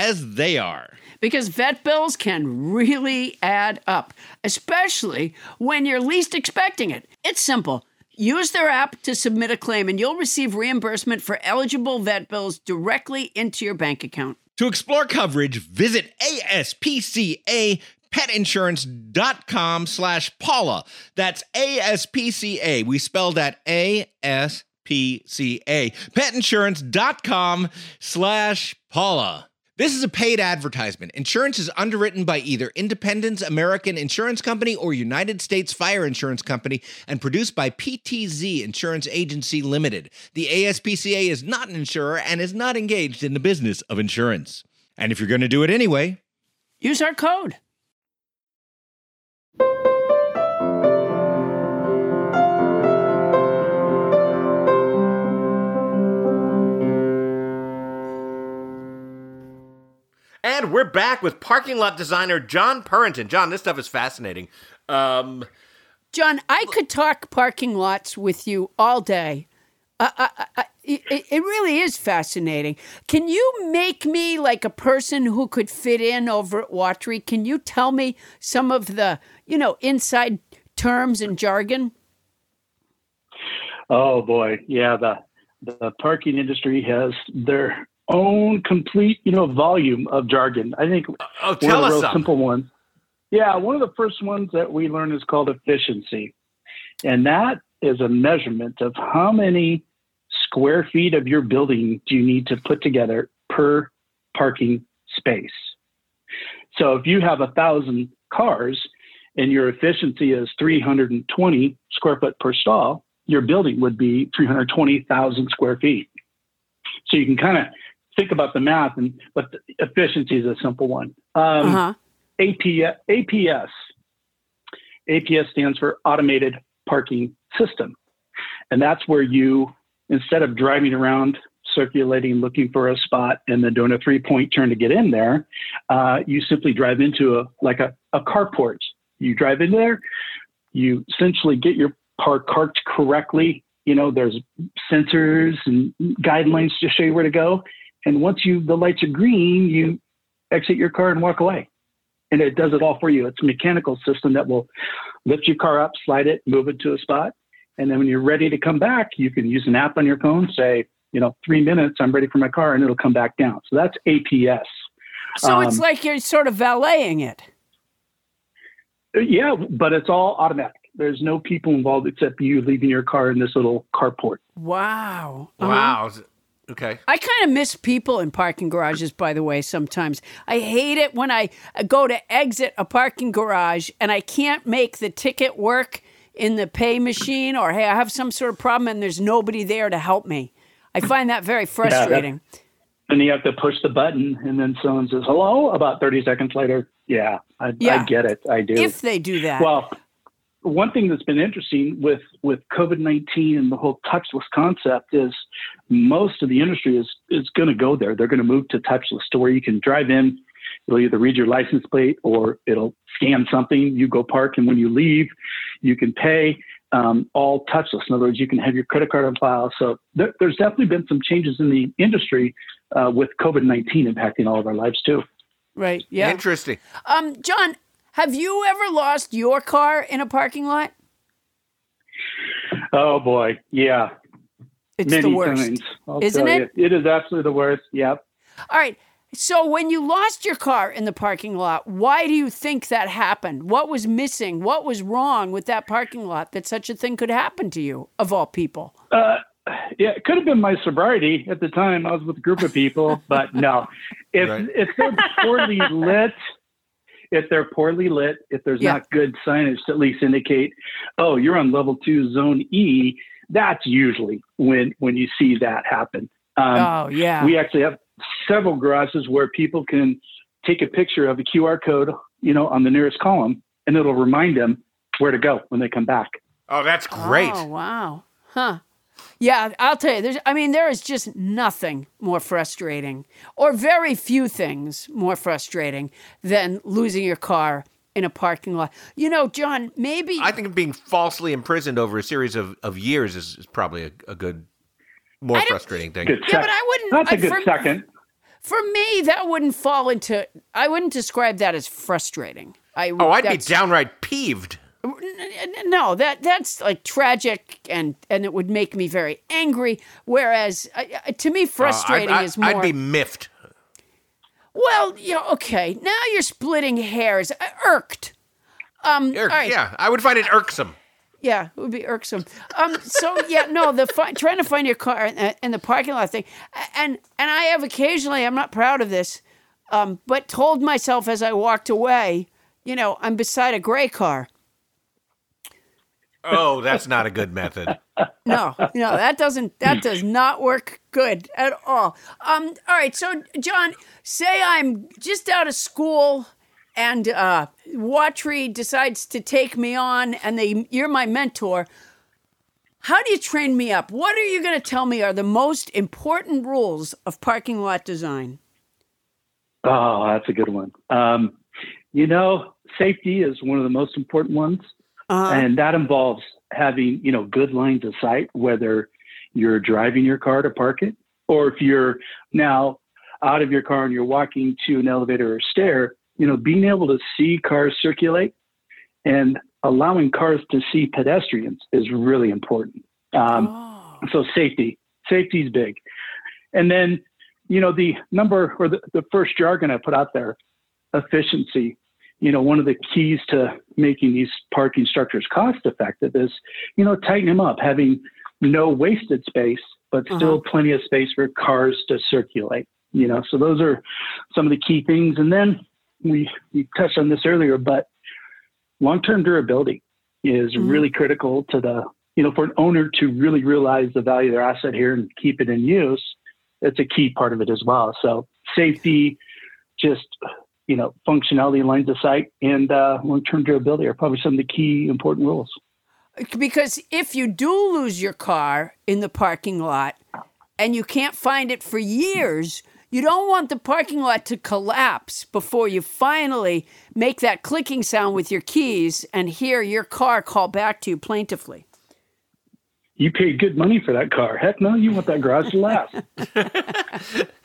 as they are. because vet bills can really add up, especially when you're least expecting it. It's simple. Use their app to submit a claim, and you'll receive reimbursement for eligible vet bills directly into your bank account. To explore coverage, visit ASPCA petinsurance.com slash Paula. That's ASPCA. We spelled that ASPCA. Petinsurance.com slash Paula. This is a paid advertisement. Insurance is underwritten by either Independence American Insurance Company or United States Fire Insurance Company and produced by PTZ Insurance Agency Limited. The ASPCA is not an insurer and is not engaged in the business of insurance. And if you're going to do it anyway, Use our code. And we're back with parking lot designer John Purrington. John, this stuff is fascinating. Um, John, I could talk parking lots with you all day. Uh, I, I, it, it really is fascinating. Can you make me like a person who could fit in over at Watry? Can you tell me some of the, you know, inside terms and jargon? Oh boy, yeah. The the parking industry has their own complete, you know, volume of jargon. I think oh, oh one tell of the real some. simple ones. Yeah, one of the first ones that we learn is called efficiency, and that is a measurement of how many square feet of your building do you need to put together per parking space. So if you have a thousand cars and your efficiency is 320 square foot per stall, your building would be 320,000 square feet. So you can kind of think about the math, and but the efficiency is a simple one. Um, Uh-huh. AP, APS. APS stands for Automated Parking System. And that's where you, instead of driving around, circulating, looking for a spot, and then doing a three point turn to get in there, uh, you simply drive into a like a, a carport. You drive in there, you essentially get your car parked correctly. You know, there's sensors and guidelines to show you where to go. And once you the lights are green, you exit your car and walk away and it does it all for you. It's a mechanical system that will lift your car up, slide it, move it to a spot. And then when you're ready to come back, you can use an app on your phone, say, you know, three minutes, I'm ready for my car, and it'll come back down. So that's APS. So it's Um, like you're sort of valeting it. Yeah, but it's all automatic. There's no people involved except you leaving your car in this little carport. Wow. Uh-huh. Wow. Okay. I kind of miss people in parking garages, by the way, sometimes. I hate it when I uh, go to exit a parking garage and I can't make the ticket work in the pay machine or hey, I have some sort of problem and there's nobody there to help me. I find that very frustrating. And you have to push the button, and then someone says, hello, about 30 seconds later. Yeah, I, Yeah. I get it. I do. if they do that. Well, one thing that's been interesting with with COVID nineteen and the whole touchless concept is most of the industry is is going to go there. They're going to move to touchless, to where you can drive in. It'll either read your license plate or it'll scan something. You go park, and when you leave, you can pay um, all touchless. In other words, you can have your credit card on file. So there, there's definitely been some changes in the industry uh, with COVID nineteen impacting all of our lives too. right. Yeah. Interesting. Um, John, have you ever lost your car in a parking lot? Oh boy, yeah, It's many the worst. times. Isn't it? you. It is absolutely the worst. Yep. All right. So when you lost your car in the parking lot, why do you think that happened? What was missing? What was wrong with that parking lot that such a thing could happen to you, of all people? Uh, yeah, it could have been my sobriety at the time. I was with a group of people, but no. If Right. if they're poorly lit, if they're poorly lit, if there's Yeah. not good signage to at least indicate, oh, you're on level two, zone E, that's usually when when you see that happen. Um, oh, yeah. we actually have several garages where people can take a picture of a QR code, you know, on the nearest column, and it'll remind them where to go when they come back. Oh, that's great. Oh, wow. Huh. Yeah, I'll tell you. There's, I mean, there is just nothing more frustrating, or very few things more frustrating than losing your car in a parking lot. You know, John, maybe I think being falsely imprisoned over a series of, of years is, is probably a, a good, more frustrating thing. Good Yeah, but I wouldn't. That's a I- good for, second. For me, that wouldn't fall into. I wouldn't describe that as frustrating. I Oh, I'd be downright peeved. No that that's like tragic and and it would make me very angry whereas uh, uh, to me frustrating Uh, I'd, is more I'd be miffed. well you know, okay now you're splitting hairs uh, irked um Ir- all right. Yeah, I would find it irksome. yeah it would be irksome um so yeah no the fi- trying to find your car in, in the parking lot thing and and i have occasionally i'm not proud of this um but told myself as i walked away you know i'm beside a gray car Oh, that's not a good method. no, no, that doesn't that does not work good at all. Um, all right, so John, say I'm just out of school and uh Watry decides to take me on and they you're my mentor. How do you train me up? What are you going to tell me are the most important rules of parking lot design? Oh, that's a good one. Um, you know, safety is one of the most important ones, Uh-huh. and that involves having you know good lines of sight, whether you're driving your car to park it, or if you're now out of your car and you're walking to an elevator or stair. You know, being able to see cars circulate and allowing cars to see pedestrians is really important. Um, So safety, safety is big. And then, you know, the number or the, the first jargon I put out there, efficiency. You know, one of the keys to making these parking structures cost effective is, you know, tighten them up, having no wasted space, but uh-huh. still plenty of space for cars to circulate. You know, so those are some of the key things. And then we, we touched on this earlier, but long-term durability is mm-hmm. really critical to the you know for an owner to really realize the value of their asset here and keep it in use it's a key part of it as well so safety just you know functionality lines of sight and uh, long-term durability are probably some of the key important rules Because if you do lose your car in the parking lot and you can't find it for years, you don't want the parking lot to collapse before you finally make that clicking sound with your keys and hear your car call back to you plaintively. You paid good money for that car heck no you want that garage to last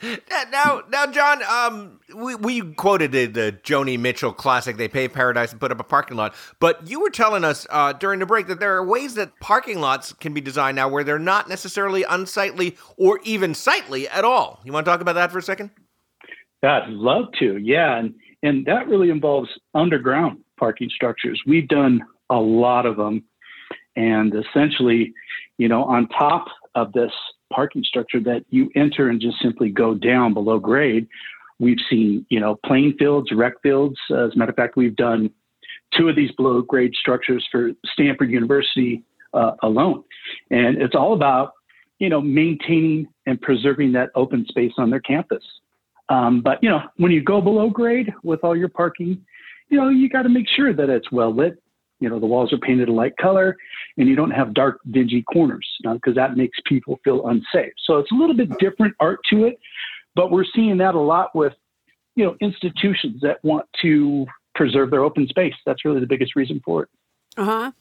now, now, John, um, we, we quoted the, the Joni Mitchell classic, They Pay Paradise and Put Up a Parking Lot. But you were telling us uh, during the break that there are ways that parking lots can be designed now where they're not necessarily unsightly or even sightly at all. You want to talk about that for a second? I'd love to. Yeah. And, and that really involves underground parking structures. We've done a lot of them. And essentially, you know, on top of this parking structure that you enter and just simply go down below grade, we've seen, you know, playing fields, rec fields. As a matter of fact, we've done two of these below grade structures for Stanford University uh, alone. And it's all about, you know, maintaining and preserving that open space on their campus. Um, but you know, when you go below grade with all your parking, you know, you got to make sure that it's well lit. You know, the walls are painted a light color, and you don't have dark, dingy corners because that makes people feel unsafe. So it's a little bit different art to it, but we're seeing that a lot with, you know, institutions that want to preserve their open space. That's really the biggest reason for it. Uh huh.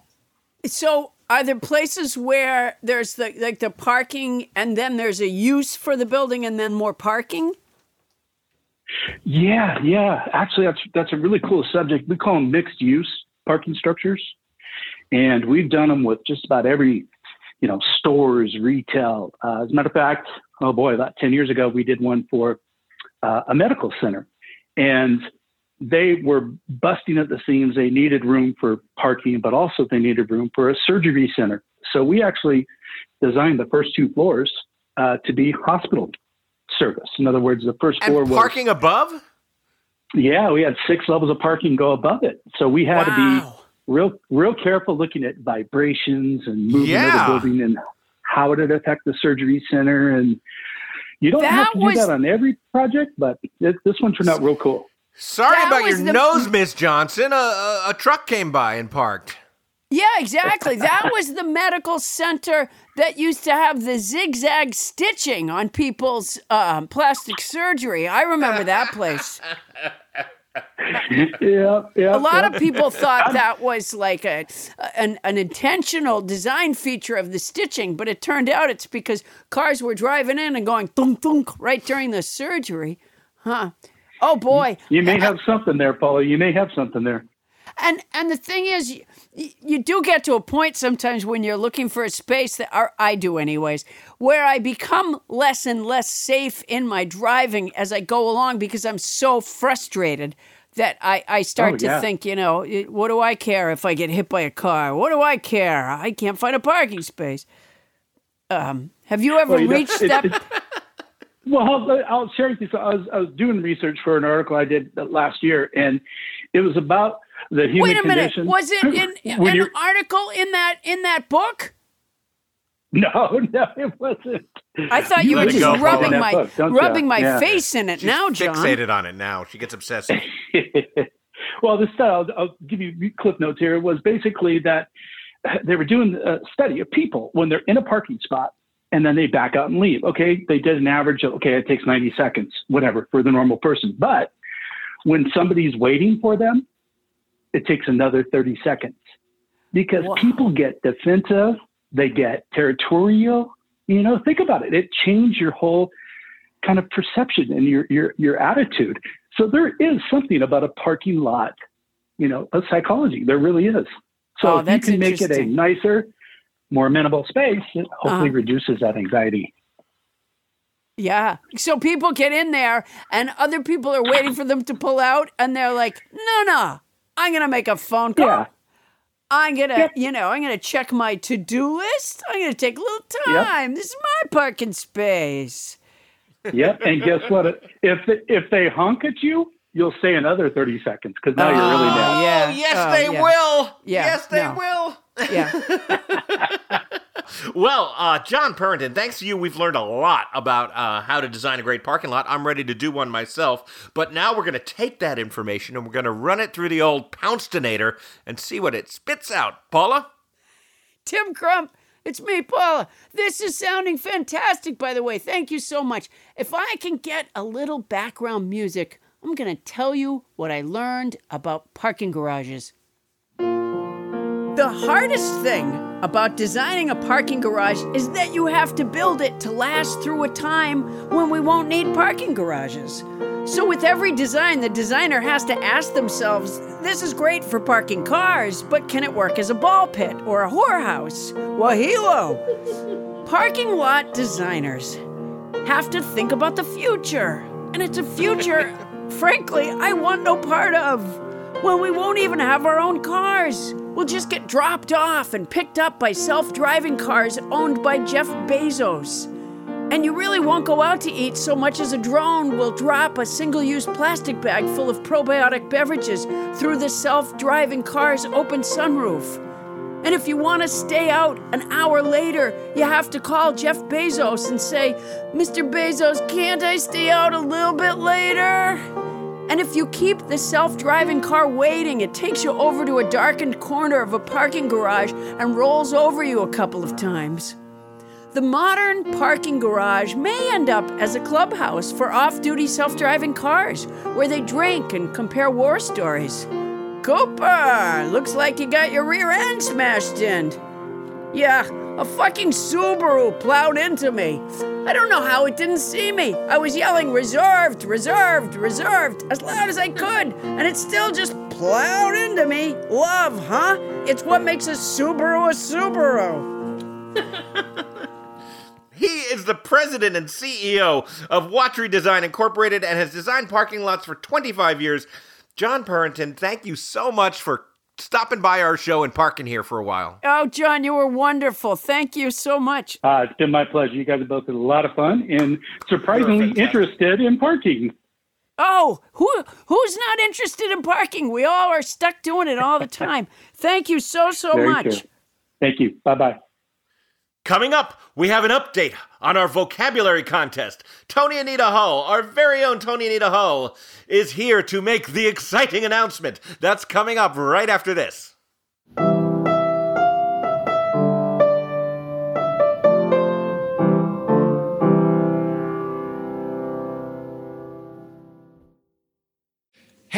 So, are there places where there's the like the parking and then there's a use for the building and then more parking? Yeah, yeah. Actually, that's that's a really cool subject. We call them mixed use parking structures, and we've done them with just about every, you know, stores, retail. Uh, as a matter of fact, oh boy, about ten years ago, we did one for uh, a medical center, and they were busting at the seams. They needed room for parking, but also they needed room for a surgery center. So we actually designed the first two floors uh, to be hospital service. In other words, the first floor And was parking above? yeah, we had six levels of parking go above it. So we had to be real real careful looking at vibrations and movement Yeah. of the building and how it would affect the surgery center. And you don't have to was- do that on every project, but this, this one turned out real cool. Sorry That about your the- nose, Miss Johnson. A, a, a truck came by and parked. Yeah, exactly. That was the medical center that used to have the zigzag stitching on people's um, plastic surgery. I remember that place. yeah, yeah. A lot yeah. of people thought that was like a an, an intentional design feature of the stitching, but it turned out it's because cars were driving in and going thunk thunk right during the surgery. Huh. Oh boy. You may have something there, Paula. You may have something there. And and the thing is, you, you do get to a point sometimes when you're looking for a space that or I do anyways, where I become less and less safe in my driving as I go along because I'm so frustrated that I, I start Oh, to yeah. think, you know, what do I care if I get hit by a car? What do I care? I can't find a parking space. Um, have you ever Well, you know, reached it- that? it- Well, I'll, I'll share with you. So I was, I was doing research for an article I did last year, and it was about the human Wait a minute. condition. Was it in When an article in that in that book? No, no, it wasn't. I thought you Let were just go, rubbing Paula. my Book, rubbing you? my Yeah. face in it She's now, John. fixated on it now. She gets obsessed. well, the study, I'll, I'll give you clip notes here, was basically that they were doing a study of people when they're in a parking spot and then they back out and leave. Okay, they did an average of, okay, it takes 90 seconds, whatever, for the normal person. But when somebody's waiting for them, it takes another 30 seconds because people get defensive, they get territorial. You know, think about it. It changed your whole kind of perception and your your your attitude. So there is something about a parking lot, you know, a psychology. There really is. So Oh, if you can make it a nicer, more amenable space, it hopefully Uh-huh. reduces that anxiety. Yeah. So people get in there and other people are waiting for them to pull out and they're like, no, no, I'm going to make a phone call. Yeah. I'm going to, you know, I'm going to check my to do list. I'm going to take a little Yep. time. This is my parking space. Yep. And guess what? If if they honk at you, you'll stay another 30 seconds because now you're really oh, mad. Yeah. Oh, yes, Oh, they yeah. will. Yeah, Yes, they no. will. Yeah. Well, uh, John Purrington, thanks to you, we've learned a lot about uh, how to design a great parking lot. I'm ready to do one myself. But now we're going to take that information and we're going to run it through the old Pouncedonator and see what it spits out. Paula? Tim Crump, it's me, Paula. This is sounding fantastic, by the way. Thank you so much. If I can get a little background music, I'm going to tell you what I learned about parking garages. The hardest thing about designing a parking garage is that you have to build it to last through a time when we won't need parking garages. So, with every design, the designer has to ask themselves this is great for parking cars, but can it work as a ball pit or a whorehouse? Wohelo! Parking lot designers have to think about the future. And it's a future, frankly, I want no part of. When we won't even have our own cars. We'll just get dropped off and picked up by self driving cars owned by Jeff Bezos. And you really won't go out to eat so much as a drone will drop a single use plastic bag full of probiotic beverages through the self driving car's open sunroof. And if you want to stay out an hour later, you have to call Jeff Bezos and say, Mr. Bezos, can't I stay out a little bit later? And if you keep the self driving car waiting, it takes you over to a darkened corner of a parking garage and rolls over you a couple of times. The modern parking garage may end up as a clubhouse for off duty self driving cars where they drink and compare war stories. Cooper, looks like you got your rear end smashed in. Yeah, a fucking Subaru plowed into me. I don't know how it didn't see me. I was yelling reserved, reserved, reserved as loud as I could, and it still just plowed into me. Love, huh? It's what makes a Subaru a Subaru. He is the president and CEO of Watry Design Incorporated and has designed parking lots for 25 years. John Purrington, thank you so much for stopping by our show and parking here for a while. Oh, John, you were wonderful. Thank you so much. Uh, it's been my pleasure. You guys have both had a lot of fun and surprisingly interested in parking. Oh, who who's not interested in parking? We all are stuck doing it all the time. Thank you so so Very much. true. Thank you. Bye bye. Coming up, we have an update on our vocabulary contest. Toni Anita Hull, our very own Toni Anita Hull, is here to make the exciting announcement. That's coming up right after this.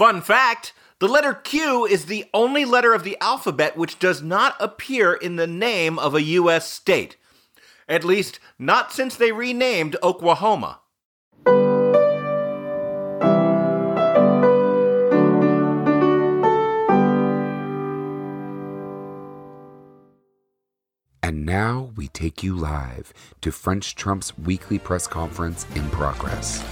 Fun fact the letter Q is the only letter of the alphabet which does not appear in the name of a U.S. state. At least, not since they renamed Oklahoma. And now we take you live to French Trump's weekly press conference in progress.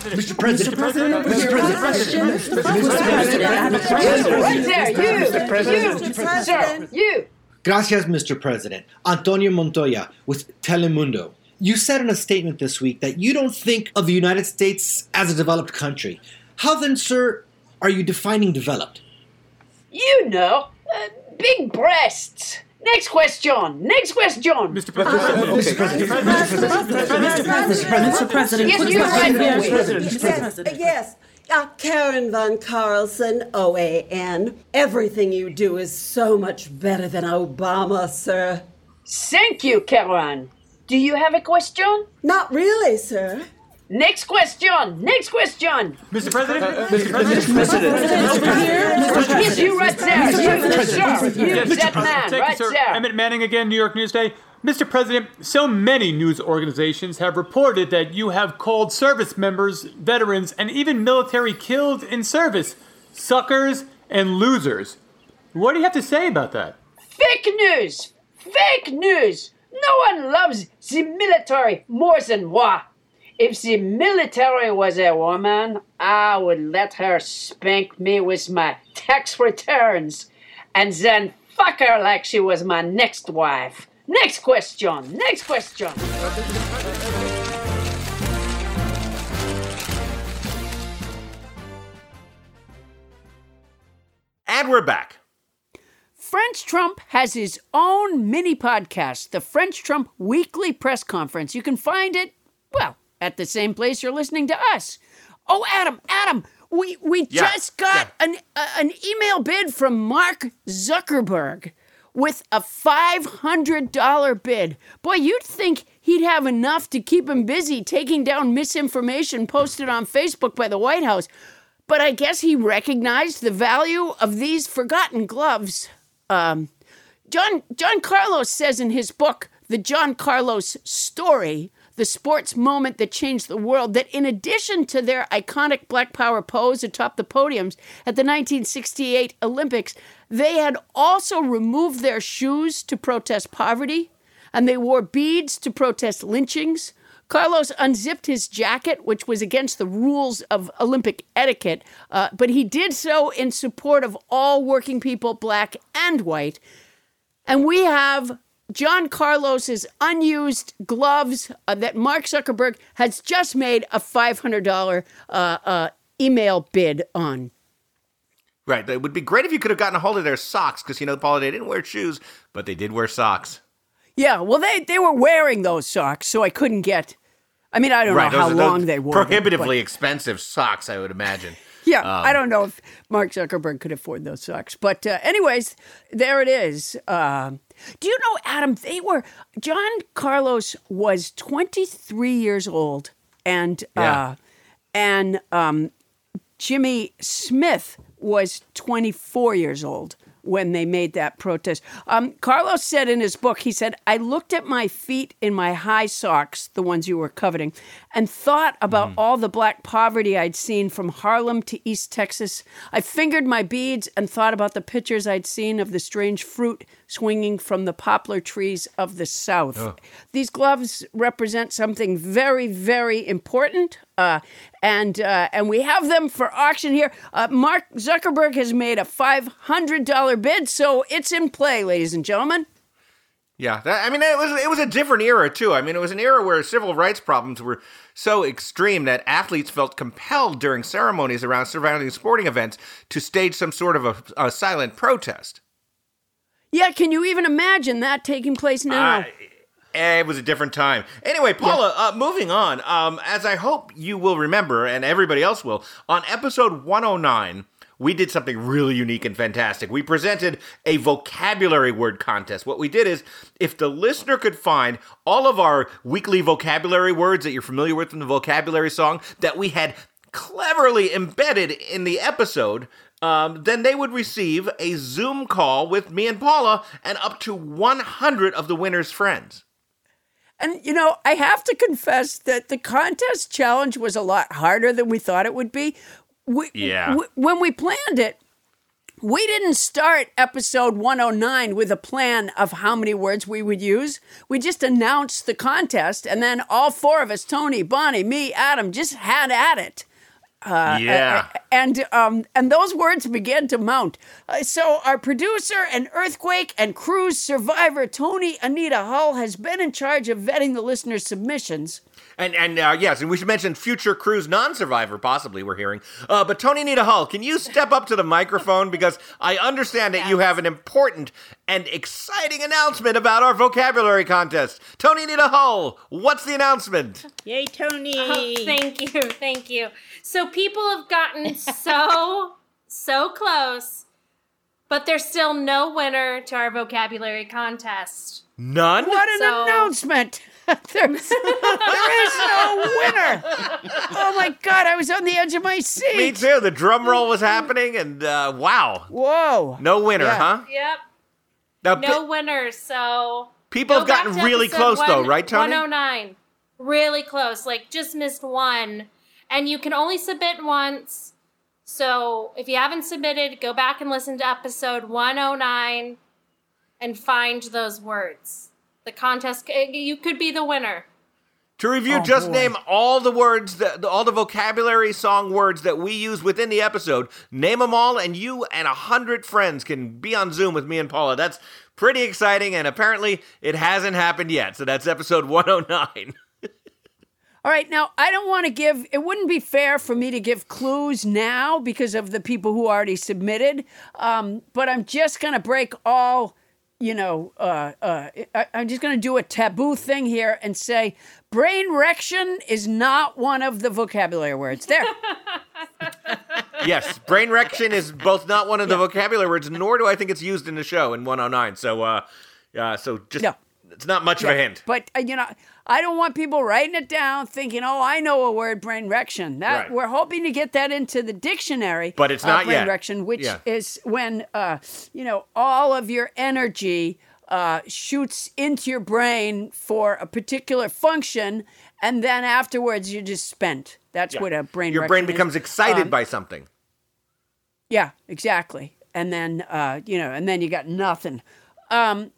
Mr. President, Mr. President, Mr. President, Mr. President, right there, you, Mr. President, you, sir, you. Gracias, Mr. President. Antonio Montoya with Telemundo. You said in a statement this week that you don't think of the United States as a developed country. How then, sir, are you defining developed? You know, uh, big breasts. Next question. Next question. Mr. President. Mr. President. Mr. President. Yes, you're right. Yes, yes. Uh, Karen von Carlson, OAN. Everything you do is so much better than Obama, sir. Thank you, Karen. Do you have a question? Not really, sir. Next question. Next question. Mr. President. Mr. President. Mr. President. Over here. Yes, you right there. You, sir. You, Mr. that man, Thank you, right sir. there. Emmett Manning again, New York Newsday. Mr. President, so many news organizations have reported that you have called service members, veterans, and even military killed in service suckers and losers. What do you have to say about that? Fake news. Fake news. No one loves the military more than moi. If the military was a woman, I would let her spank me with my tax returns and then fuck her like she was my next wife. Next question. Next question. And we're back. French Trump has his own mini podcast, the French Trump Weekly Press Conference. You can find it, well, at the same place you're listening to us. Oh, Adam, Adam, we we Yeah, just got an uh, an email bid from Mark Zuckerberg with a five hundred dollar bid. Boy, you'd think he'd have enough to keep him busy taking down misinformation posted on Facebook by the White House. But I guess he recognized the value of these forgotten gloves. Um, John John Carlos says in his book, The John Carlos Story, the sports moment that changed the world, that in addition to their iconic Black Power pose atop the podiums at the 1968 Olympics, they had also removed their shoes to protest poverty, and they wore beads to protest lynchings. Carlos unzipped his jacket, which was against the rules of Olympic etiquette, uh, but he did so in support of all working people, black and white. And we have John Carlos's unused gloves uh, that Mark Zuckerberg has just made a $500 uh, uh, email bid on. Right. It would be great if you could have gotten a hold of their socks because, you know, Paula, they didn't wear shoes, but they did wear socks. Yeah, well, they, they were wearing those socks, so I couldn't get. I mean, I don't right. know how those are- those long they were. Prohibitively expensive socks, I would imagine. Yeah, Um, I don't know if Mark Zuckerberg could afford those socks, but uh, anyways, there it is. Um do you know, Adam? They were John Carlos was twenty three years old, and Yeah. uh, and um, Tommie Smith was twenty four years old when they made that protest. Um, Carlos said in his book, he said, I looked at my feet in my high socks, the ones you were coveting, and thought about all the black poverty I'd seen from Harlem to East Texas. I fingered my beads and thought about the pictures I'd seen of the strange fruit swinging from the poplar trees of the South. Ugh. These gloves represent something very, very important, uh, and uh, and we have them for auction here. Uh, Mark Zuckerberg has made a five hundred dollar bid, so it's in play, ladies and gentlemen. Yeah, that, I mean, it was it was a different era too. I mean, it was an era where civil rights problems were so extreme that athletes felt compelled during ceremonies around surrounding sporting events to stage some sort of a, a silent protest. Yeah, can you even imagine that taking place now? Eh, It was a different time. Anyway, Paula, uh, moving on. Um, as I hope you will remember, and everybody else will, on episode 109, we did something really unique and fantastic. We presented a vocabulary word contest. What we did is, if the listener could find all of our weekly vocabulary words that you're familiar with from the vocabulary song that we had cleverly embedded in the episode, um, then they would receive a Zoom call with me and Paula and up to 100 of the winner's friends. And you know, I have to confess that the contest challenge was a lot harder than we thought it would be. We, Yeah. w- when we planned it, We didn't start episode 109 with a plan of how many words we would use. We just announced the contest, and then all four of us Toni, Bonnie, me, Adam just had at it. Uh, Yeah. and um, and those words began to mount. Uh, so our producer and earthquake and cruise survivor Toni Anita Hull has been in charge of vetting the listeners' submissions. And and uh, yes, and we should mention future cruise non-survivor, possibly we're hearing. Uh, but Toni Anita Hull, can you step up to the microphone because I understand that you have an important and exciting announcement about our vocabulary contest. Toni Anita Hull, what's the announcement? Yay, Toni! Oh, thank you, thank you. So people have gotten so so close, but there's still no winner to our vocabulary contest. None. What an So- announcement! There's, there is no winner. Oh my god, I was on the edge of my seat. Me too. The drum roll was happening, and uh, wow, Whoa! no winner, Yeah. huh? Yep, Now, no winner. So People have go back gotten to really episode close, though, one- right, Toni? 109. Really close. Like just missed one. And you can only submit once. So if you haven't submitted, go back and listen to episode 109 and find those words. The contest, you could be the winner. To review, Oh, just boy. name all the words, that, all the vocabulary song words that we use within the episode. Name them all, and you and a hundred friends can be on Zoom with me and Paula. That's pretty exciting, and apparently it hasn't happened yet. So that's episode 109. All right, now I don't want to give. It wouldn't be fair for me to give clues now because of the people who already submitted. Um, but I'm just going to break all. You know, uh, uh, I, I'm just going to do a taboo thing here and say brain rection is not one of the vocabulary words. There. yes, brain rection is both not one of the vocabulary words, nor do I think it's used in the show in 109. So, uh, uh, so just it's not much of a hint. But uh, you know, I don't want people writing it down thinking, "Oh, I know a word, brain rection." That Right. we're hoping to get that into the dictionary. But it's uh, not brain yet. rection, which Yeah. is when uh, you know all of your energy uh, shoots into your brain for a particular function, and then afterwards you're just spent. That's Yeah. what a brain. Your brain rection is. becomes excited Um, by something. yeah, exactly. And then uh, you know, and then you got nothing. Um,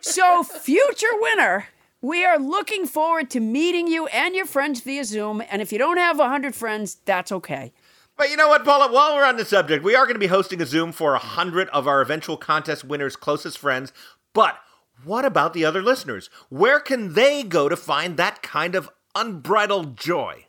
so, future winner, we are looking forward to meeting you and your friends via Zoom. And if you don't have 100 friends, that's okay. But you know what, Paula? While we're on the subject, we are going to be hosting a Zoom for a hundred of our eventual contest winners' closest friends. But what about the other listeners? Where can they go to find that kind of unbridled joy?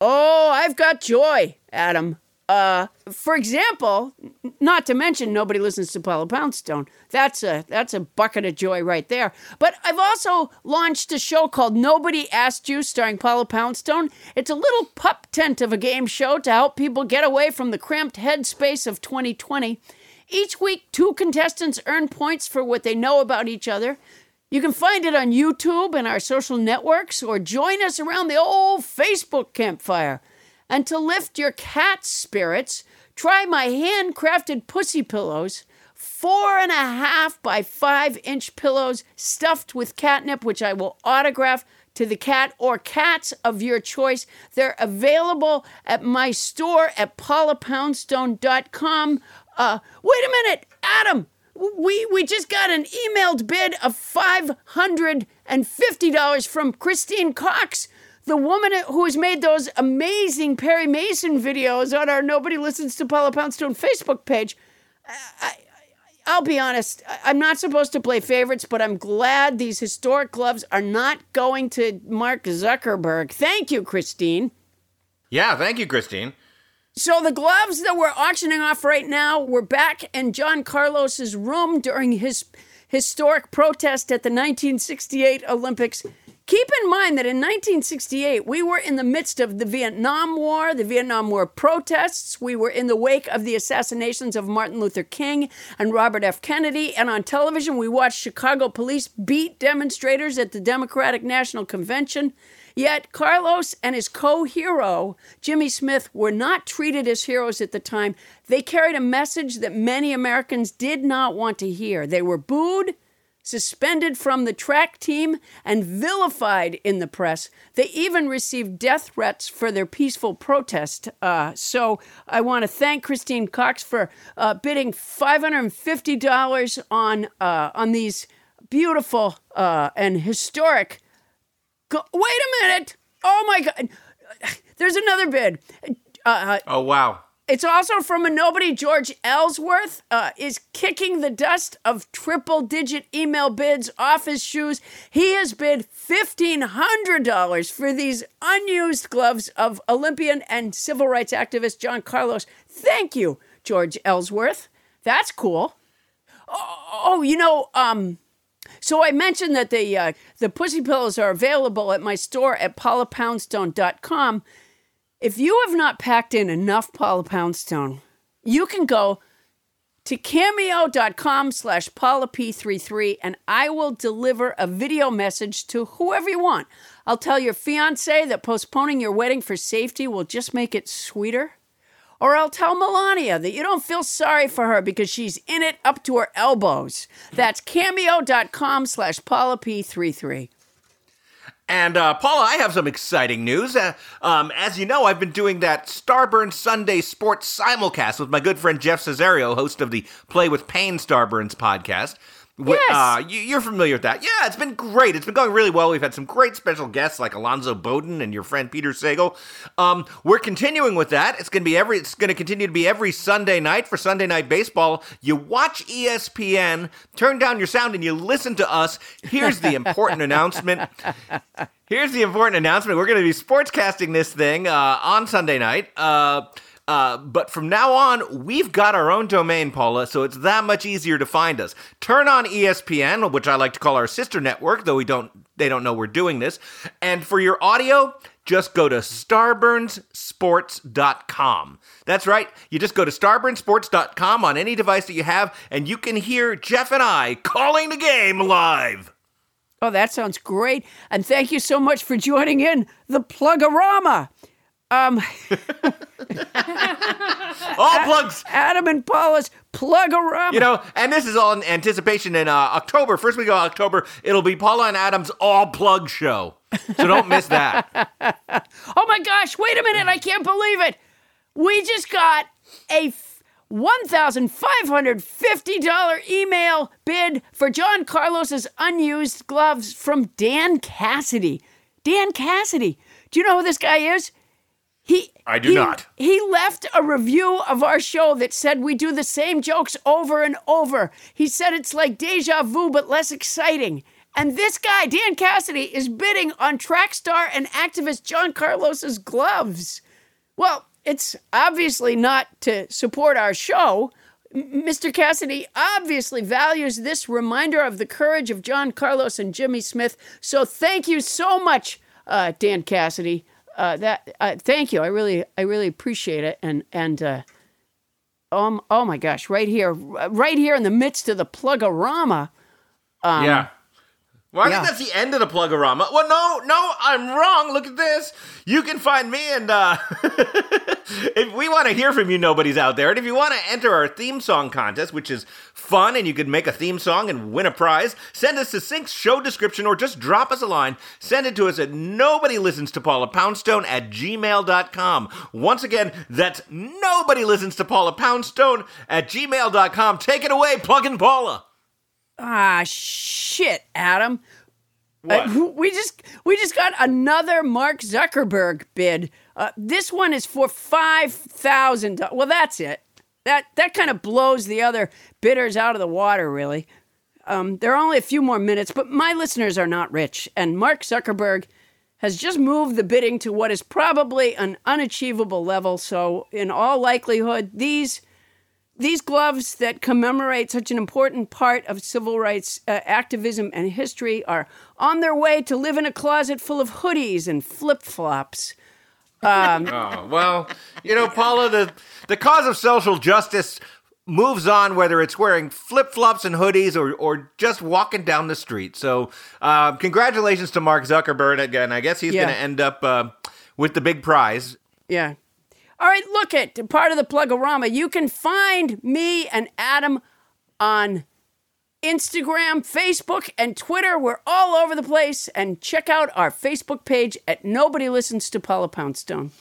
Oh, I've got joy, Adam. Uh, for example, not to mention nobody listens to Paula Poundstone. That's a that's a bucket of joy right there. But I've also launched a show called Nobody Asked You, starring Paula Poundstone. It's a little pup tent of a game show to help people get away from the cramped headspace of 2020. Each week, two contestants earn points for what they know about each other. You can find it on YouTube and our social networks, or join us around the old Facebook campfire. And to lift your cat's spirits, try my handcrafted pussy pillows, four and a half by five inch pillows stuffed with catnip, which I will autograph to the cat or cats of your choice. They're available at my store at paulapoundstone.com. Uh, wait a minute, Adam. We we just got an emailed bid of five hundred and fifty dollars from Christine Cox, the woman who has made those amazing Perry Mason videos on our Nobody Listens to Paula Poundstone Facebook page. I, I, I'll be honest, I- I'm not supposed to play favorites, but I'm glad these historic gloves are not going to Mark Zuckerberg. Thank you, Christine. Yeah, thank you, Christine. So the gloves that we're auctioning off right now were back in John Carlos's room during his historic protest at the 1968 Olympics. Keep in mind that in 1968, we were in the midst of the Vietnam War, the Vietnam War protests. We were in the wake of the assassinations of Martin Luther King and Robert F. Kennedy. And on television, we watched Chicago police beat demonstrators at the Democratic National Convention. Yet Carlos and his co hero, Tommie Smith, were not treated as heroes at the time. They carried a message that many Americans did not want to hear. They were booed, suspended from the track team, and vilified in the press. They even received death threats for their peaceful protest. Uh, so I want to thank Christine Cox for uh, bidding $550 on, uh, on these beautiful uh, and historic. Go- Wait a minute! Oh my God! There's another bid. Uh, Oh wow. It's also from a nobody. George Ellsworth uh, is kicking the dust of triple digit email bids off his shoes. He has bid $1,500 for these unused gloves of Olympian and civil rights activist John Carlos. Thank you, George Ellsworth. That's cool. Oh, oh, you know, um, so I mentioned that the uh, the pussy pillows are available at my store at paulapoundstone.com. If you have not packed in enough Paula Poundstone, you can go to cameo.com slash Paula paulap33 and I will deliver a video message to whoever you want. I'll tell your fiance that postponing your wedding for safety will just make it sweeter. Or I'll tell Melania that you don't feel sorry for her because she's in it up to her elbows. That's cameo.com slash Paula paulap33. And uh, Paula, I have some exciting news. Uh, um, as you know, I've been doing that Starburns Sunday Sports simulcast with my good friend Jeff Cesario, host of the Play with Pain Starburns podcast. Yes. Uh, you, you're familiar with that. Yeah, it's been great. It's been going really well. We've had some great special guests like Alonzo Bowden and your friend Peter Sagal. Um, we're continuing with that. It's going to be every. It's going to continue to be every Sunday night for Sunday Night Baseball. You watch ESPN, turn down your sound, and you listen to us. Here's the important announcement. Here's the important announcement. We're going to be sportscasting this thing uh, on Sunday night. Uh, uh, but from now on, we've got our own domain, Paula, so it's that much easier to find us. Turn on ESPN, which I like to call our sister network, though we don't they don't know we're doing this. And for your audio, just go to starburnsports.com. That's right. You just go to starburnsports.com on any device that you have, and you can hear Jeff and I calling the game live. Oh, that sounds great. And thank you so much for joining in the Plugorama. Um, All plugs. Adam and Paula's Plugorama. You know, and this is all in anticipation in uh, October, first week of October. It'll be Paula and Adam's all plug show. So don't miss that. oh my gosh, wait a minute. I can't believe it. We just got a f- $1,550 email bid for John Carlos's unused gloves from Dan Cassidy. Dan Cassidy. Do you know who this guy is? He I do he- not. He left a review of our show that said we do the same jokes over and over. He said it's like deja vu but less exciting. And this guy, Dan Cassidy, is bidding on track star and activist John Carlos's gloves. Well, it's obviously not to support our show. Mr. Cassidy obviously values this reminder of the courage of John Carlos and Tommie Smith. So thank you so much, uh, Dan Cassidy. Uh, that uh, thank you. I really, I really appreciate it. And and uh, um, oh my gosh, right here, right here in the midst of the plugorama. Um, yeah. Well, I yeah. think that's the end of the plugorama. Well, no, no, I'm wrong. Look at this. You can find me and uh if we want to hear from you, nobody's out there. And if you want to enter our theme song contest, which is fun and you could make a theme song and win a prize, send us a sync show description or just drop us a line. Send it to us at nobody listens to Paula Poundstone at gmail.com. Once again, that's nobody listens to Paula Poundstone at gmail.com. Take it away, Plug and Paula. Ah, shit, Adam. Uh, we just we just got another Mark Zuckerberg bid. Uh, this one is for five thousand. Well, that's it. That that kind of blows the other bidders out of the water, really. Um, there are only a few more minutes, but my listeners are not rich, and Mark Zuckerberg has just moved the bidding to what is probably an unachievable level. So, in all likelihood, these these gloves that commemorate such an important part of civil rights uh, activism and history are on their way to live in a closet full of hoodies and flip flops. Um, oh, well, you know, Paula, the, the cause of social justice moves on whether it's wearing flip flops and hoodies or, or just walking down the street. So, uh, congratulations to Mark Zuckerberg again. I guess he's Yeah. going to end up uh, with the big prize. Yeah. All right, look at part of the Plugorama. You can find me and Adam on Instagram, Facebook, and Twitter. We're all over the place. And check out our Facebook page at Nobody Listens to Paula Poundstone.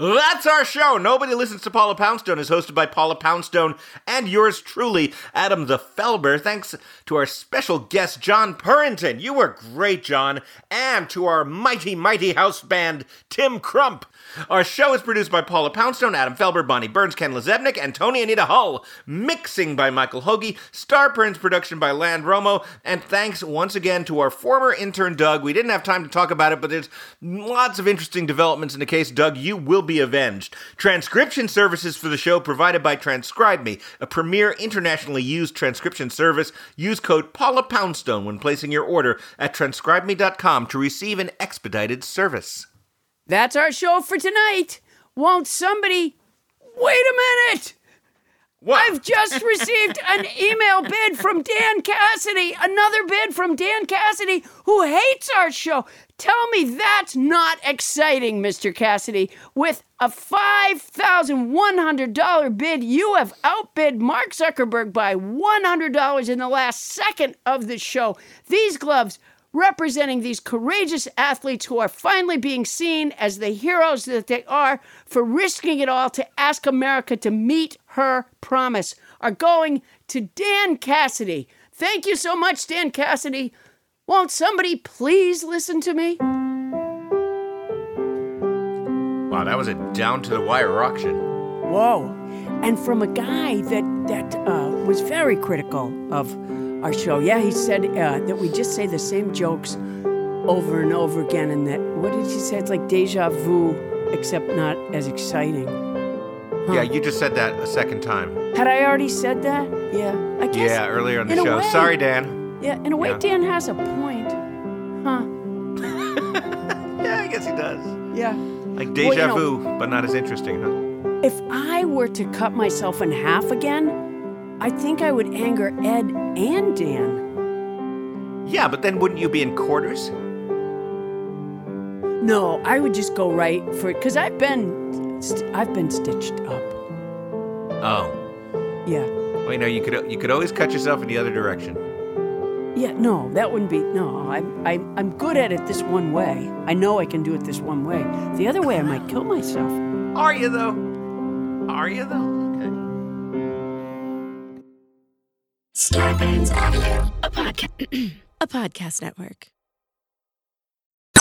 That's our show. Nobody listens to Paula Poundstone is hosted by Paula Poundstone and yours truly, Adam the Felber. Thanks to our special guest, John Purrington. You were great, John. And to our mighty, mighty house band, Tim Crump. Our show is produced by Paula Poundstone, Adam Felber, Bonnie Burns, Ken Lezebnik, and Toni Anita Hull. Mixing by Michael Hoagie. Star Prince production by Land Romo. And thanks once again to our former intern, Doug. We didn't have time to talk about it, but there's lots of interesting developments in the case. Doug, you will be avenged. Transcription services for the show provided by Transcribe Me, a premier internationally used transcription service. Use code Paula Poundstone when placing your order at transcribeme.com to receive an expedited service. That's our show for tonight. Won't somebody wait a minute? I've just received an email bid from Dan Cassidy, another bid from Dan Cassidy, who hates our show. Tell me that's not exciting, Mr. Cassidy. With a $5,100 bid, you have outbid Mark Zuckerberg by $100 in the last second of the show. These gloves representing these courageous athletes who are finally being seen as the heroes that they are for risking it all to ask America to meet her promise, are going to Dan Cassidy. Thank you so much, Dan Cassidy. Won't somebody please listen to me? Wow, that was a down to the wire auction. Whoa. And from a guy that, that uh, was very critical of our show. Yeah, he said uh, that we just say the same jokes over and over again, and that, what did he say? It's like deja vu, except not as exciting. Yeah, you just said that a second time. Had I already said that? Yeah. I guess. Yeah, earlier in the show. way- Sorry, Dan. Yeah, in a way, Yeah. Dan has a point. Huh. Yeah, I guess he does. Yeah. Like Well, deja know- vu, but not as interesting, huh? If I were to cut myself in half again, I think I would anger Ed and Dan. Yeah, but then wouldn't you be in quarters? No, I would just go right for it because I've been, st- I've been stitched up. Oh. Yeah. Well, you know, you could you could always cut yourself in the other direction. Yeah, no, that wouldn't be. No, I'm, I'm, I'm good at it this one way. I know I can do it this one way. The other way, I might kill myself. Are you though? Are you though? Starburns Audio, a podcast, a podcast network.